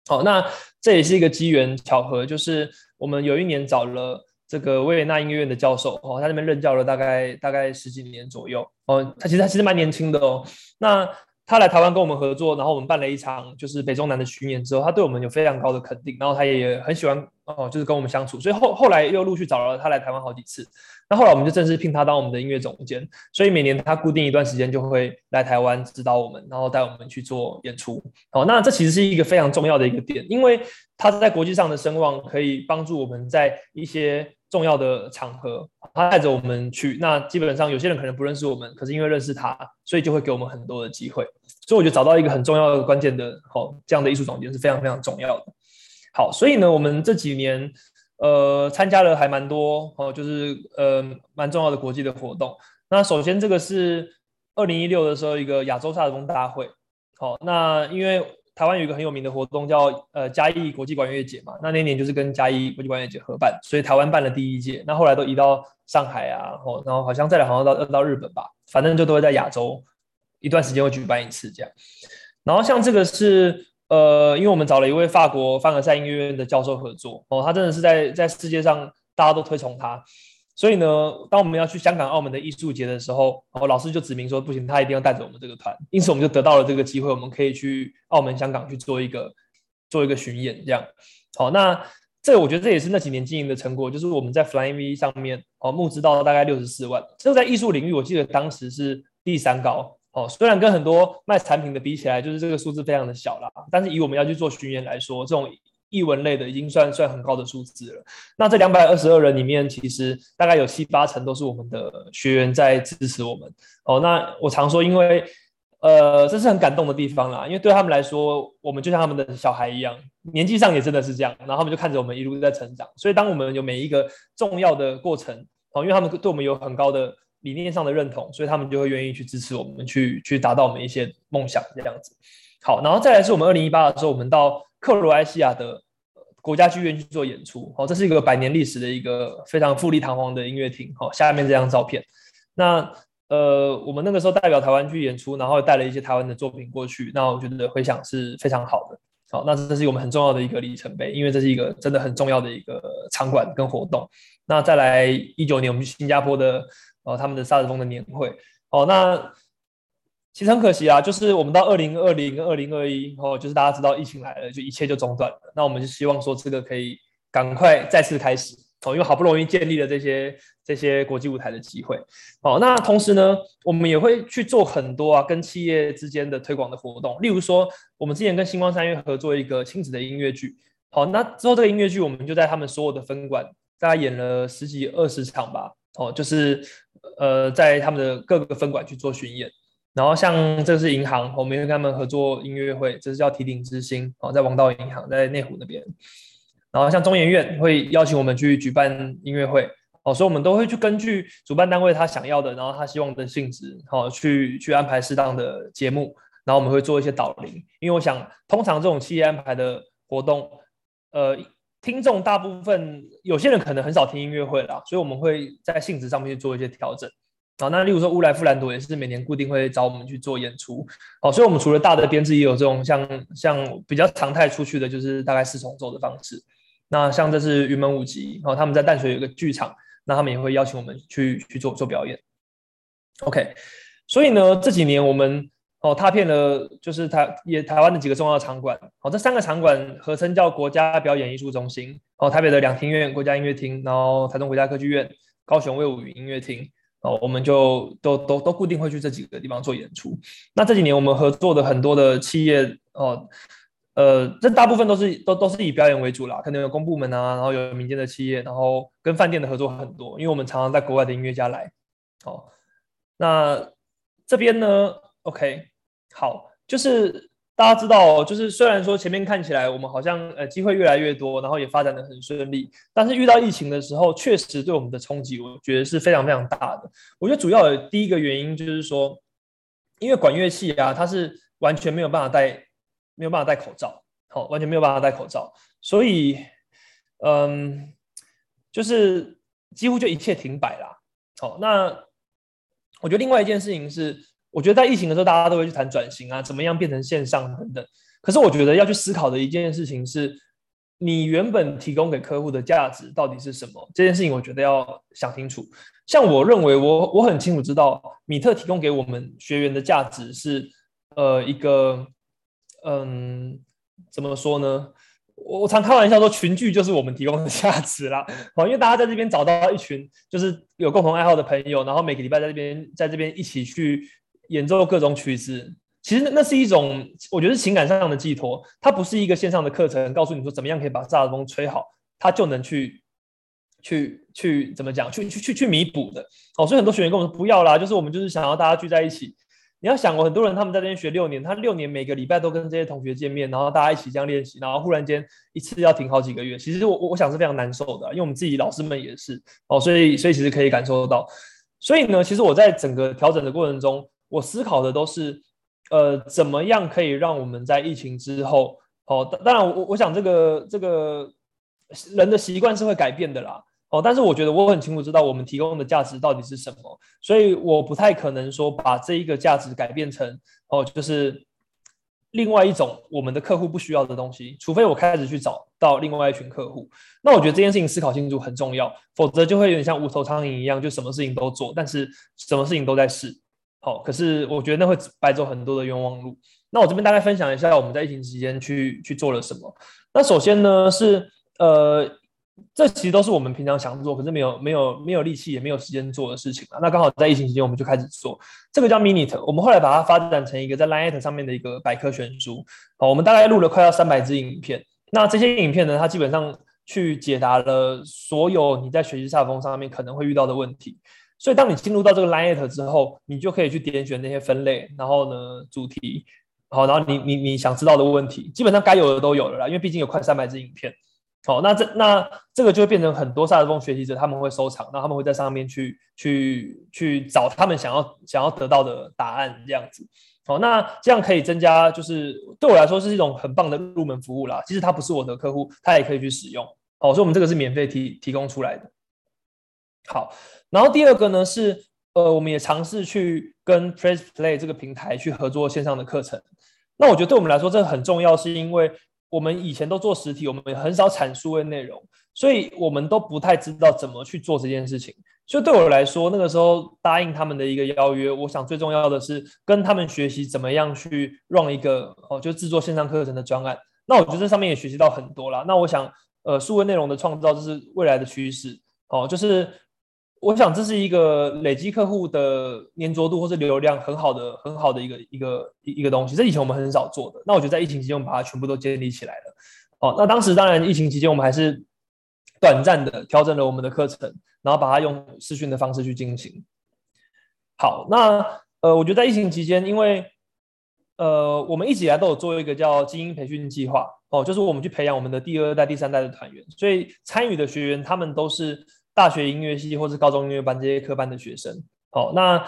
好，那这也是一个机缘巧合，就是我们有一年找了这个维也纳音乐院的教授哦，他那边任教了大概大概十几年左右哦，他其实他其实蛮年轻的哦。那他来台湾跟我们合作，然后我们办了一场就是北中南的巡演之后，他对我们有非常高的肯定，然后他也很喜欢哦，就是跟我们相处，所以后后来又陆续找了他来台湾好几次。那后来我们就正式聘他当我们的音乐总监，所以每年他固定一段时间就会来台湾指导我们，然后带我们去做演出。哦，那这其实是一个非常重要的一个点，因为他在国际上的声望可以帮助我们在一些重要的场合，他带着我们去。那基本上有些人可能不认识我们，可是因为认识他，所以就会给我们很多的机会。所以我觉得找到一个很重要的关键的，好，这样的艺术总监是非常非常重要的。好，所以呢，我们这几年。呃，参加了还蛮多哦，就是呃蛮重要的国际的活动。那首先这个是二零一六的时候一个亚洲萨克斯风大会。好、那因为台湾有一个很有名的活动叫呃嘉义国际管乐节嘛，那那年就是跟嘉义国际管乐节合办，所以台湾办了第一届。那后来都移到上海啊，哦，然后好像再来好像到到日本吧，反正就都会在亚洲一段时间会举办一次这样。然后像这个是。呃，因为我们找了一位法国凡尔赛音乐院的教授合作哦，他真的是在在世界上大家都推崇他，所以呢，当我们要去香港、澳门的艺术节的时候，哦，老师就指明说不行，他一定要带着我们这个团，因此我们就得到了这个机会，我们可以去澳门、香港去做一个做一个巡演，这样。好，那这我觉得这也是那几年经营的成果，就是我们在 Flying V 上面哦募资到大概六十四万，这在艺术领域，我记得当时是第三高。哦，虽然跟很多卖产品的比起来，就是这个数字非常的小啦，但是以我们要去做巡演来说，这种译文类的已经算算很高的数字了。那这两百二十二人里面，其实大概有七八成都是我们的学员在支持我们。哦，那我常说，因为呃，这是很感动的地方啦，因为对他们来说，我们就像他们的小孩一样，年纪上也真的是这样，然后他们就看着我们一路在成长。所以当我们有每一个重要的过程，哦，因为他们对我们有很高的。理念上的认同，所以他们就会愿意去支持我们，去去达到我们一些梦想这样子。好，然后再来是我们二零一八的时候，我们到克罗埃西亚的国家剧院去做演出。好，这是一个百年历史的一个非常富丽堂皇的音乐厅。好，下面这张照片。那呃，我们那个时候代表台湾去演出，然后带了一些台湾的作品过去。那我觉得回响是非常好的。好，那这是我们很重要的一个里程碑，因为这是一个真的很重要的一个场馆跟活动。那再来一九年，我们去新加坡的。呃，他们的萨克斯风的年会，哦，那其实很可惜啊，就是我们到二零二零跟二零二一，哦，就是大家知道疫情来了，就一切就中断了。那我们就希望说，这个可以赶快再次开始，哦，因为好不容易建立了这些这些国际舞台的机会，哦，那同时呢，我们也会去做很多啊，跟企业之间的推广的活动，例如说，我们之前跟星光三月合作一个亲子的音乐剧，好，那之后这个音乐剧我们就在他们所有的分馆，大概演了十几二十场吧。哦，就是呃，在他们的各个分馆去做巡演，然后像这是银行，我们跟他们合作音乐会，这是叫提鼎之星哦，在王道银行在内湖那边，然后像中研院会邀请我们去举办音乐会哦，所以我们都会去根据主办单位他想要的，然后他希望的性质，哦，去去安排适当的节目，然后我们会做一些导聆，因为我想通常这种企业安排的活动，呃。听众大部分有些人可能很少听音乐会啦，所以我们会在性质上面去做一些调整。好，那例如说乌来富兰朵也是每年固定会找我们去做演出。好，所以我们除了大的编制，也有这种像像比较常态出去的，就是大概四重奏的方式。那像这是云门舞集，然后他们在淡水有个剧场，那他们也会邀请我们去去做做表演。OK，所以呢这几年我们。哦，踏遍了就是台也台湾的几个重要的场馆。哦，这三个场馆合称叫国家表演艺术中心。哦，台北的两厅院国家音乐厅，然后台中国家歌剧院、高雄卫武音乐厅。哦，我们就都都都固定会去这几个地方做演出。那这几年我们合作的很多的企业，哦，呃，这大部分都是都都是以表演为主啦，可能有公部门啊，然后有民间的企业，然后跟饭店的合作很多，因为我们常常在国外的音乐家来。哦，那这边呢？OK，好，就是大家知道，就是虽然说前面看起来我们好像呃机会越来越多，然后也发展得很顺利，但是遇到疫情的时候，确实对我们的冲击，我觉得是非常非常大的。我觉得主要的第一个原因就是说，因为管乐器啊，它是完全没有办法戴，没有办法戴口罩，好，完全没有办法戴口罩，所以嗯，就是几乎就一切停摆啦。好，那我觉得另外一件事情是。我觉得在疫情的时候，大家都会去谈转型啊，怎么样变成线上等等。可是我觉得要去思考的一件事情是，你原本提供给客户的价值到底是什么？这件事情我觉得要想清楚。像我认为我，我很清楚知道，米特提供给我们学员的价值是呃一个嗯怎么说呢？我我常开玩笑说，群聚就是我们提供的价值啦。好，因为大家在这边找到一群就是有共同爱好的朋友，然后每个礼拜在这边在这边一起去演奏各种曲子。其实那那是一种我觉得是情感上的寄托，它不是一个线上的课程，告诉你说怎么样可以把萨克斯风吹好，它就能去去去怎么讲，去去去去弥补的。哦，所以很多学员跟我说不要啦，就是我们就是想要大家聚在一起。你要想过，很多人他们在这边学六年，他六年每个礼拜都跟这些同学见面，然后大家一起这样练习，然后忽然间一次要停好几个月，其实我我想是非常难受的，因为我们自己老师们也是哦，所以所以其实可以感受到。所以呢，其实我在整个调整的过程中，我思考的都是，呃，怎么样可以让我们在疫情之后，哦，当然我我想这个这个人的习惯是会改变的啦。哦，但是我觉得我很清楚知道我们提供的价值到底是什么，所以我不太可能说把这一个价值改变成哦，就是另外一种我们的客户不需要的东西，除非我开始去找到另外一群客户。那我觉得这件事情思考清楚很重要，否则就会有点像无头苍蝇一样，就什么事情都做，但是什么事情都在试。好，可是我觉得那会白走很多的冤枉路。那我这边大概分享一下我们在疫情期间去去做了什么。那首先呢是呃。这其实都是我们平常想做，可是没有没有没有力气也没有时间做的事情啊。那刚好在疫情期间，我们就开始做这个叫 Minute。我们后来把它发展成一个在 Line@ 上面的一个百科全书。好，我们大概录了快要三百支影片。那这些影片呢，它基本上去解答了所有你在学习萨克风上面可能会遇到的问题。所以当你进入到这个 Line@ 之后，你就可以去点选那些分类，然后呢主题，好，然后你你你想知道的问题，基本上该有的都有了啦，因为毕竟有快三百支影片。好，那这那这个就会变成很多萨德峰学习者，他们会收藏，那他们会在上面去去去找他们想要想要得到的答案，这样子。好，那这样可以增加，就是对我来说是一种很棒的入门服务啦。即使他不是我的客户，他也可以去使用。好，所以我们这个是免费提提供出来的。好，然后第二个呢是，呃，我们也尝试去跟 Press Play 这个平台去合作线上的课程。那我觉得对我们来说这个很重要，是因为。我们以前都做实体，我们也很少产数位内容，所以我们都不太知道怎么去做这件事情。所以对我来说，那个时候答应他们的一个邀约，我想最重要的是跟他们学习怎么样去 run 一个哦，就制作线上课程的专案。那我觉得这上面也学习到很多啦。那我想，呃，数位内容的创造就是未来的趋势哦，就是。我想这是一个累积客户的粘着度或者流量很好的、很好的一个一个一个东西，这以前我们很少做的。那我觉得在疫情期间，我们把它全部都建立起来了。哦，那当时当然疫情期间，我们还是短暂的调整了我们的课程，然后把它用视讯的方式去进行。好，那呃，我觉得在疫情期间，因为呃，我们一直以来都有做一个叫精英培训计划，哦，就是我们去培养我们的第二代、第三代的团员，所以参与的学员他们都是。大学音乐系或是高中音乐班这些科班的学生，好，那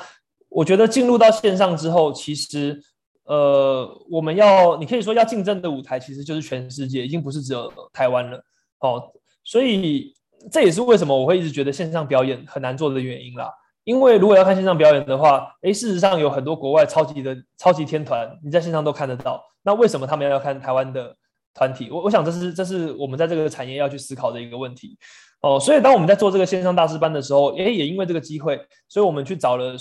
我觉得进入到线上之后，其实，呃，我们要，你可以说要竞争的舞台其实就是全世界，已经不是只有台湾了，好，所以这也是为什么我会一直觉得线上表演很难做的原因啦。因为如果要看线上表演的话，诶，事实上有很多国外超级的超级天团，你在线上都看得到，那为什么他们要看台湾的团体？我我想这是这是我们在这个产业要去思考的一个问题。哦，所以当我们在做这个线上大师班的时候，诶，也因为这个机会，所以我们去找了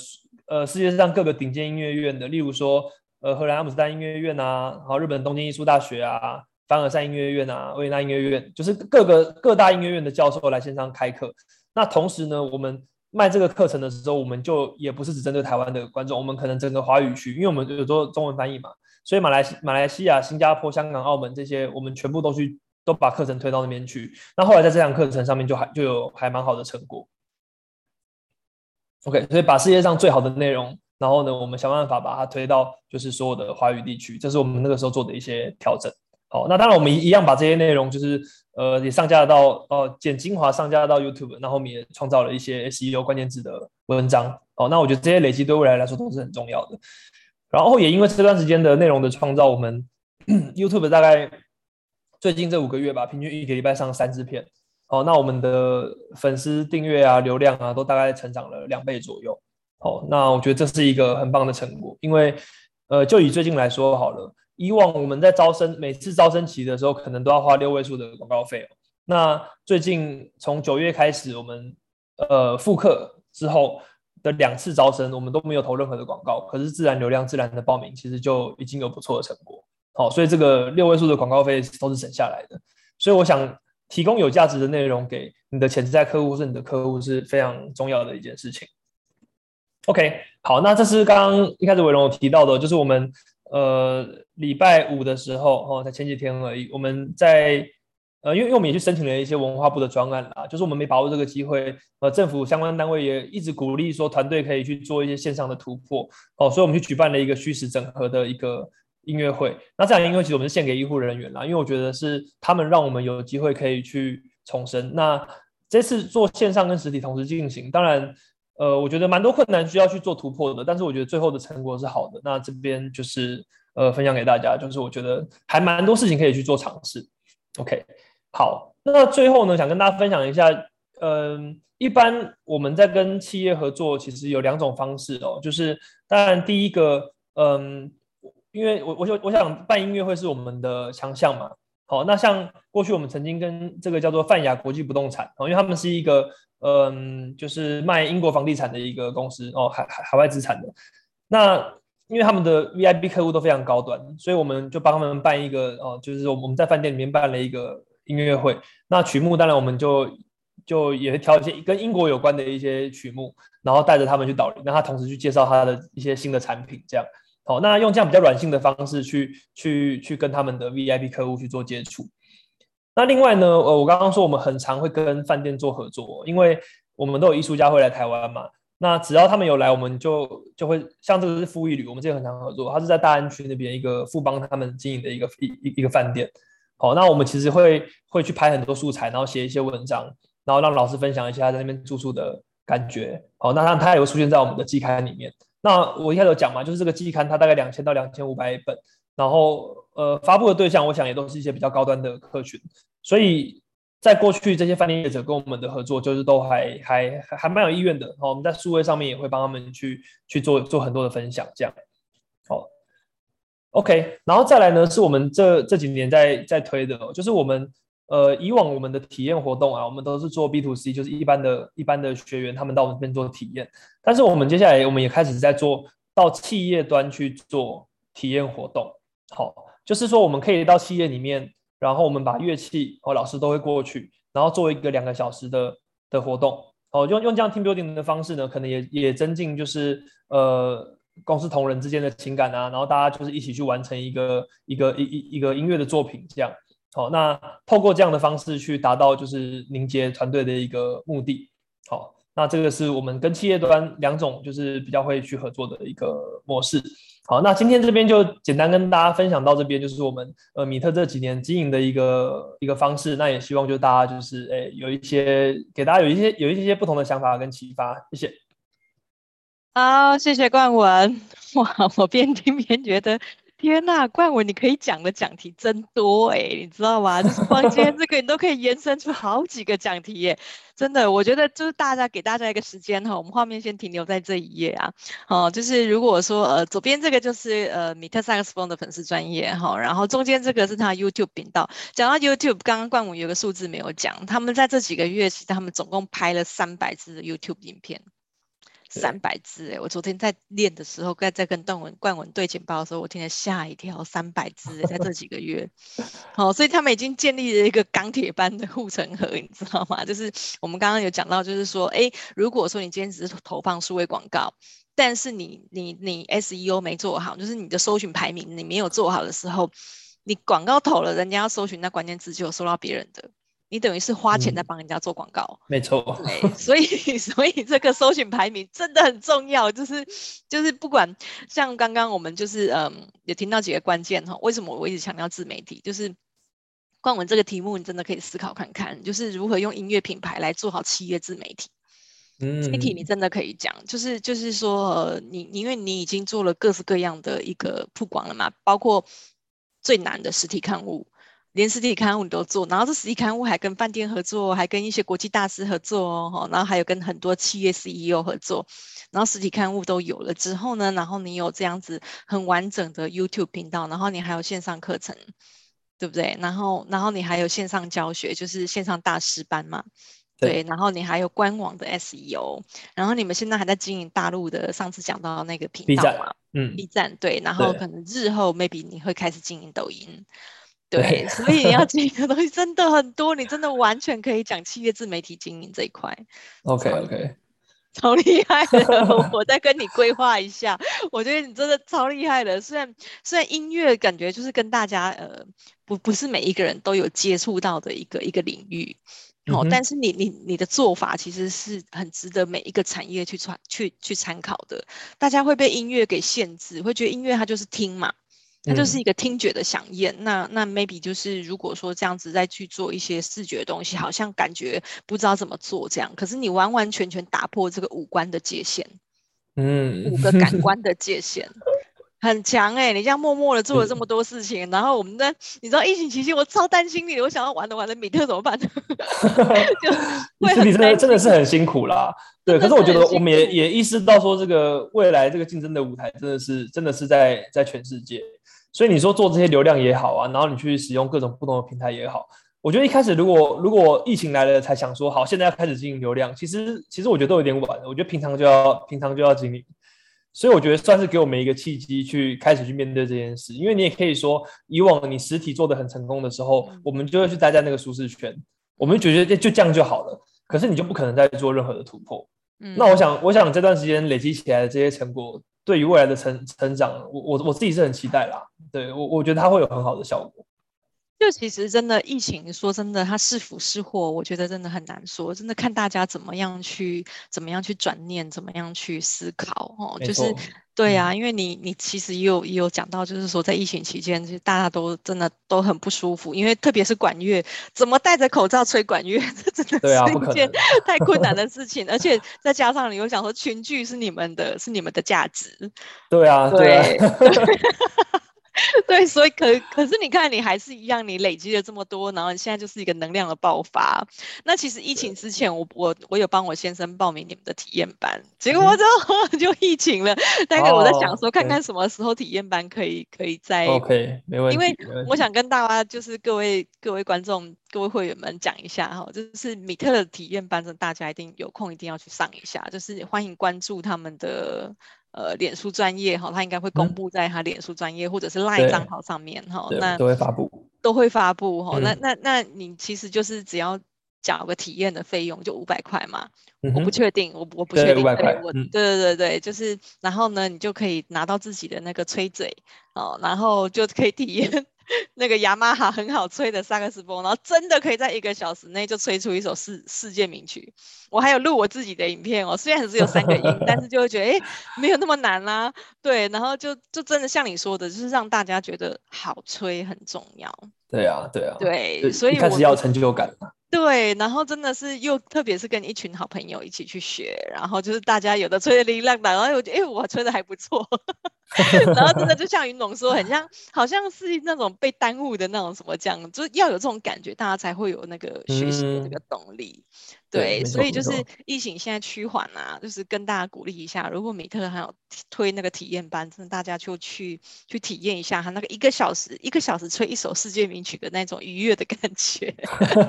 呃世界上各个顶尖音乐院的，例如说呃荷兰阿姆斯特丹音乐院啊，然后日本东京艺术大学啊，凡尔赛音乐院啊，维也纳音乐院，就是各个各大音乐院的教授来线上开课。那同时呢，我们卖这个课程的时候，我们就也不是只针对台湾的观众，我们可能整个华语区，因为我们有做中文翻译嘛，所以马来西马来西亚、新加坡、香港、澳门这些，我们全部都去。都把课程推到那边去，那后来在这堂课程上面就还就有还蛮好的成果。OK，所以把世界上最好的内容，然后呢，我们想办法把它推到就是所有的华语地区，这是我们那个时候做的一些调整。好，那当然我们一样把这些内容就是呃也上架到呃剪精华上架到 YouTube，然后我们也创造了一些 SEO 关键字的文章。好，那我觉得这些累积对未来来说都是很重要的。然后也因为这段时间的内容的创造，我们 YouTube 大概。最近这五个月吧，平均一个礼拜上三支片，哦，那我们的粉丝订阅啊、流量啊，都大概成长了两倍左右。哦，那我觉得这是一个很棒的成果，因为，呃，就以最近来说好了，以往我们在招生，每次招生期的时候，可能都要花六位数的广告费。那最近从九月开始，我们呃复课之后，的两次招生，我们都没有投任何的广告，可是自然流量、自然的报名，其实就已经有不错的成果。好，所以这个六位数的广告费都是省下来的。所以我想提供有价值的内容给你的潜在客户或是你的客户是非常重要的一件事情。OK，好，那这是刚刚一开始伟荣有提到的，就是我们呃礼拜五的时候，哦，在前几天而已，我们在。呃，因为因为我们也去申请了一些文化部的专案啦，就是我们没把握这个机会，呃，政府相关单位也一直鼓励说团队可以去做一些线上的突破，哦，所以我们去举办了一个虚实整合的一个音乐会。那这场音乐会其实我们是献给医护人员啦，因为我觉得是他们让我们有机会可以去重生。那这次做线上跟实体同时进行，当然，呃，我觉得蛮多困难需要去做突破的，但是我觉得最后的成果是好的。那这边就是呃分享给大家，就是我觉得还蛮多事情可以去做尝试。OK。好，那最后呢，想跟大家分享一下，嗯，一般我们在跟企业合作，其实有两种方式哦，就是当然第一个，嗯，因为我我就我想办音乐会是我们的强项嘛，好，那像过去我们曾经跟这个叫做泛亚国际不动产哦，因为他们是一个嗯，就是卖英国房地产的一个公司哦，海海海外资产的，那因为他们的 VIP 客户都非常高端，所以我们就帮他们办一个哦，就是我们在饭店里面办了一个。音乐会，那曲目当然我们就就也会挑一些跟英国有关的一些曲目，然后带着他们去导聆，让他同时去介绍他的一些新的产品，这样。好。那用这样比较软性的方式去去去跟他们的 VIP 客户去做接触。那另外呢，呃，我刚刚说我们很常会跟饭店做合作，因为我们都有艺术家会来台湾嘛。那只要他们有来，我们就就会像这个是富艺旅，我们之前很常合作，他是在大安区那边一个富邦他们经营的一个一一个饭店。好，那我们其实会会去拍很多素材，然后写一些文章，然后让老师分享一下他在那边住宿的感觉。好，那他他也会出现在我们的季刊里面。那我一开始讲嘛，就是这个季刊它大概两千到两千五百本，然后呃发布的对象，我想也都是一些比较高端的客群。所以在过去这些饭店业者跟我们的合作，就是都还还还蛮有意愿的。好，我们在数位上面也会帮他们去去做做很多的分享，这样。好。OK，然后再来呢，是我们这这几年在在推的，就是我们呃以往我们的体验活动啊，我们都是做 B to C，就是一般的一般的学员他们到我们这边做体验，但是我们接下来我们也开始在做到企业端去做体验活动，好，就是说我们可以到企业里面，然后我们把乐器和老师都会过去，然后做一个两个小时的的活动，好，用用这样 team building 的方式呢，可能也也增进就是呃。公司同仁之间的情感啊，然后大家就是一起去完成一个一个一一一个音乐的作品，这样好。那透过这样的方式去达到就是凝结团队的一个目的。好，那这个是我们跟企业端两种就是比较会去合作的一个模式。好，那今天这边就简单跟大家分享到这边，就是我们呃米特这几年经营的一个一个方式。那也希望就大家就是诶有一些给大家有一些有一些不同的想法跟启发。谢谢。好，谢谢冠文。哇，我边听边觉得，天呐，冠文你可以讲的讲题真多哎，你知道吗？就是光今天这个，你都可以延伸出好几个讲题耶。真的，我觉得就是大家给大家一个时间哈，我们画面先停留在这一页啊。哦，就是如果说呃左边这个就是呃米特萨克斯风的粉丝专业哈，然后中间这个是他 YouTube 频道。讲到 YouTube，刚刚冠文有个数字没有讲，他们在这几个月其实他们总共拍了三百支的 YouTube 影片。三百字哎！我昨天在练的时候，在在跟段文冠文对简报的时候，我听了吓一跳，三百字在这几个月，好，所以他们已经建立了一个钢铁般的护城河，你知道吗？就是我们刚刚有讲到，就是说，哎，如果说你今天只是投放数位广告，但是你你你 SEO 没做好，就是你的搜寻排名你没有做好的时候，你广告投了，人家要搜寻那关键字就有搜到别人的。你等于是花钱在帮人家做广告，嗯、没错。对，所以 所以这个搜寻排名真的很重要，就是就是不管像刚刚我们就是嗯，也听到几个关键哈，为什么我一直强调自媒体？就是冠文这个题目，你真的可以思考看看，就是如何用音乐品牌来做好企业自媒体。嗯，自媒体你真的可以讲，就是就是说，呃、你因为你已经做了各式各样的一个曝光了嘛，包括最难的实体刊物。连实体刊物你都做，然后这实体刊物还跟饭店合作，还跟一些国际大师合作哦，然后还有跟很多企业 CEO 合作，然后实体刊物都有了之后呢，然后你有这样子很完整的 YouTube 频道，然后你还有线上课程，对不对？然后然后你还有线上教学，就是线上大师班嘛。对，然后你还有官网的 SEO，然后你们现在还在经营大陆的，上次讲到那个频道嘛，嗯，B 站对，然后可能日后 maybe 你会开始经营抖音，对，所以你要经营的东西真的很多，你真的完全可以讲企业自媒体经营这一块。OK OK，超厉害的，我再跟你规划一下，我觉得你真的超厉害的。虽然虽然音乐感觉就是跟大家呃不不是每一个人都有接触到的一个一个领域。哦，但是你你你的做法其实是很值得每一个产业去参去去参考的。大家会被音乐给限制，会觉得音乐它就是听嘛，它就是一个听觉的响应。嗯、那那 maybe 就是如果说这样子再去做一些视觉的东西，好像感觉不知道怎么做这样。可是你完完全全打破这个五官的界限，嗯，五个感官的界限。很强哎、欸，你这样默默的做了这么多事情，然后我们在你知道疫情期间，我超担心你，我想要玩的玩的米特怎么办？就 你真的真的是很辛苦啦。对，可是我觉得我们也也意识到说，这个未来这个竞争的舞台真的是真的是在在全世界，所以你说做这些流量也好啊，然后你去使用各种不同的平台也好，我觉得一开始如果如果疫情来了才想说好，现在要开始经营流量，其实其实我觉得都有点晚了，我觉得平常就要平常就要经营。所以我觉得算是给我们一个契机，去开始去面对这件事。因为你也可以说，以往你实体做的很成功的时候，我们就会去待在那个舒适圈，我们觉得就这样就好了。可是你就不可能再做任何的突破。嗯，那我想，我想这段时间累积起来的这些成果，对于未来的成成长，我我我自己是很期待啦。对，我我觉得它会有很好的效果。就其实真的疫情，说真的，它是福是祸，我觉得真的很难说。真的看大家怎么样去，怎么样去转念，怎么样去思考哦。就是对啊，因为你你其实也有也有讲到，就是说在疫情期间，其实大家都真的都很不舒服，因为特别是管乐，怎么戴着口罩吹管乐，这真的是一件 太困难的 事情。而且再加上你又想说群聚是你们的，是你们的价值。对啊，对啊。对 对，所以可可是你看，你还是一样，你累积了这么多，然后你现在就是一个能量的爆发。那其实疫情之前我，我我我有帮我先生报名你们的体验班，结果之后 就疫情了。大概我在想说，看看什么时候体验班可以可以再 OK，没问题。因为我想跟大家就是各位各位观众、各位会员们讲一下哈，就是米特的体验班，大家一定有空一定要去上一下，就是欢迎关注他们的。呃，脸书专业哈，他应该会公布在他脸书专业、嗯、或者是 LINE 账号上面哈，那都会发布，都会发布哈、嗯。那那那你其实就是只要缴个体验的费用，就五百块嘛。嗯、我不确定，我我不确定，对，我、嗯、对对对对，就是然后呢，你就可以拿到自己的那个吹嘴哦，然后就可以体验。那个雅马哈很好吹的萨克斯风，然后真的可以在一个小时内就吹出一首世世界名曲。我还有录我自己的影片哦，虽然只有三个音，但是就会觉得哎，没有那么难啦、啊。对，然后就就真的像你说的，就是让大家觉得好吹很重要。对啊，对啊，对，所以开始要成就感。对，然后真的是又特别是跟一群好朋友一起去学，然后就是大家有的吹的力量大，然后我觉得哎，我吹的还不错。然后真的就像云龙说，很像，好像是那种被耽误的那种什么这样，就是要有这种感觉，大家才会有那个学习的那个动力。嗯、对，对，所以就是疫情现在趋缓啊，就是跟大家鼓励一下，如果米特还有推那个体验班，真的大家就去去体验一下他那个一个小时一个小时吹一首世界名曲的那种愉悦的感觉，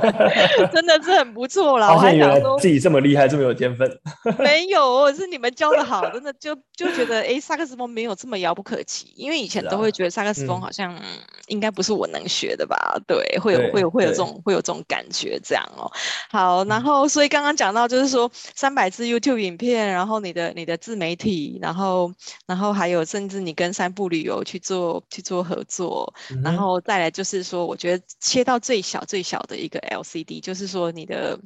真的是很不错啦。发现原来自己这么厉害，这么有天分。没有，是你们教的好，真的就就觉得哎，萨克斯风没有这么遥不可及，因为以前都会觉得萨克斯风好像、应该不是我能学的吧？对，会有会有会有这种会有这种感觉这样哦。好，然后所以刚刚讲到就是说三百支 YouTube 影片，然后你的你的自媒体，然后然后还有甚至你跟三步旅游去做去做合作、嗯，然后再来就是说，我觉得切到最小最小的一个 LCD，就是说你的。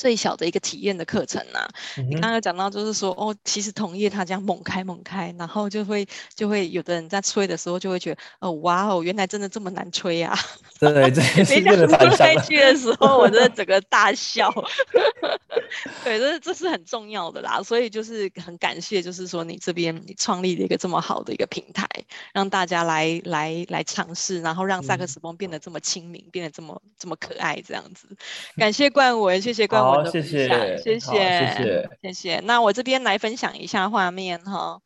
最小的一个体验的课程呐、啊嗯，你刚刚讲到就是说哦，其实同业他这样猛开猛开，然后就会就会有的人在吹的时候就会觉得哦哇哦，原来真的这么难吹啊！对，这没想到开去的时候，我真的整个大笑。对，这这是很重要的啦，所以就是很感谢，就是说你这边你创立了一个这么好的一个平台，让大家来来来尝试，然后让萨克斯风变得这么亲民，嗯、变得这么这么可爱，这样子。感谢冠文，谢谢冠文。好，谢谢，谢谢，谢谢，谢谢。那我这边来分享一下画面哈。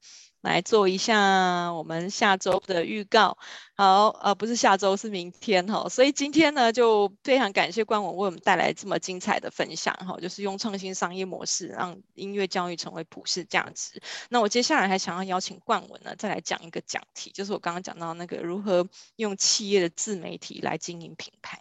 来做一下我们下周的预告。好，呃，不是下周，是明天哈。所以今天呢，就非常感谢冠文为我们带来这么精彩的分享哈，就是用创新商业模式让音乐教育成为普世价值。那我接下来还想要邀请冠文呢，再来讲一个讲题，就是我刚刚讲到那个如何用企业的自媒体来经营品牌。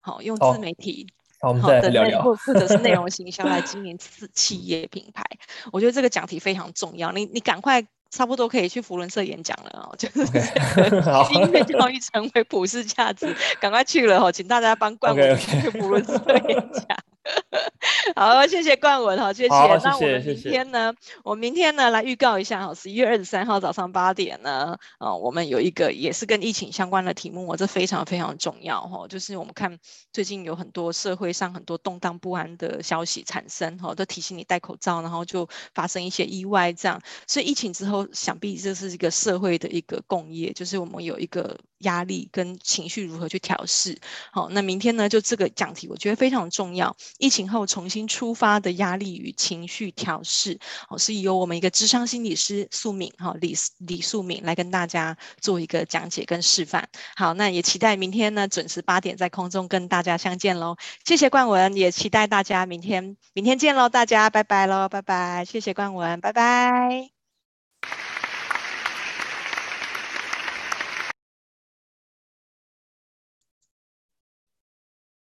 好，用自媒体。好，我们再聊聊。或或者是内容 形象来经营自企业品牌，我觉得这个讲题非常重要。你你赶快，差不多可以去福伦社演讲了哦，就是 音乐教育成为普世价值，赶快去了哦，请大家帮 冠文去福伦社演讲。好，谢谢冠文哈，谢谢。好，谢谢。那我们明天呢？谢谢我明天呢来预告一下哈，十一月二十三号早上八点呢，啊，我们有一个也是跟疫情相关的题目，这非常非常重要哈，就是我们看最近有很多社会上很多动荡不安的消息产生哈，都提醒你戴口罩，然后就发生一些意外这样，所以疫情之后想必这是一个社会的一个共业，就是我们有一个。压力跟情绪如何去调试？好，那明天呢？就这个讲题，我觉得非常重要。疫情后重新出发的压力与情绪调试，哦，是由我们一个智商心理师素敏，哈，李李素敏来跟大家做一个讲解跟示范。好，那也期待明天呢准时八点在空中跟大家相见喽。谢谢冠文，也期待大家明天明天见喽，大家拜拜喽，拜拜。谢谢冠文，拜拜。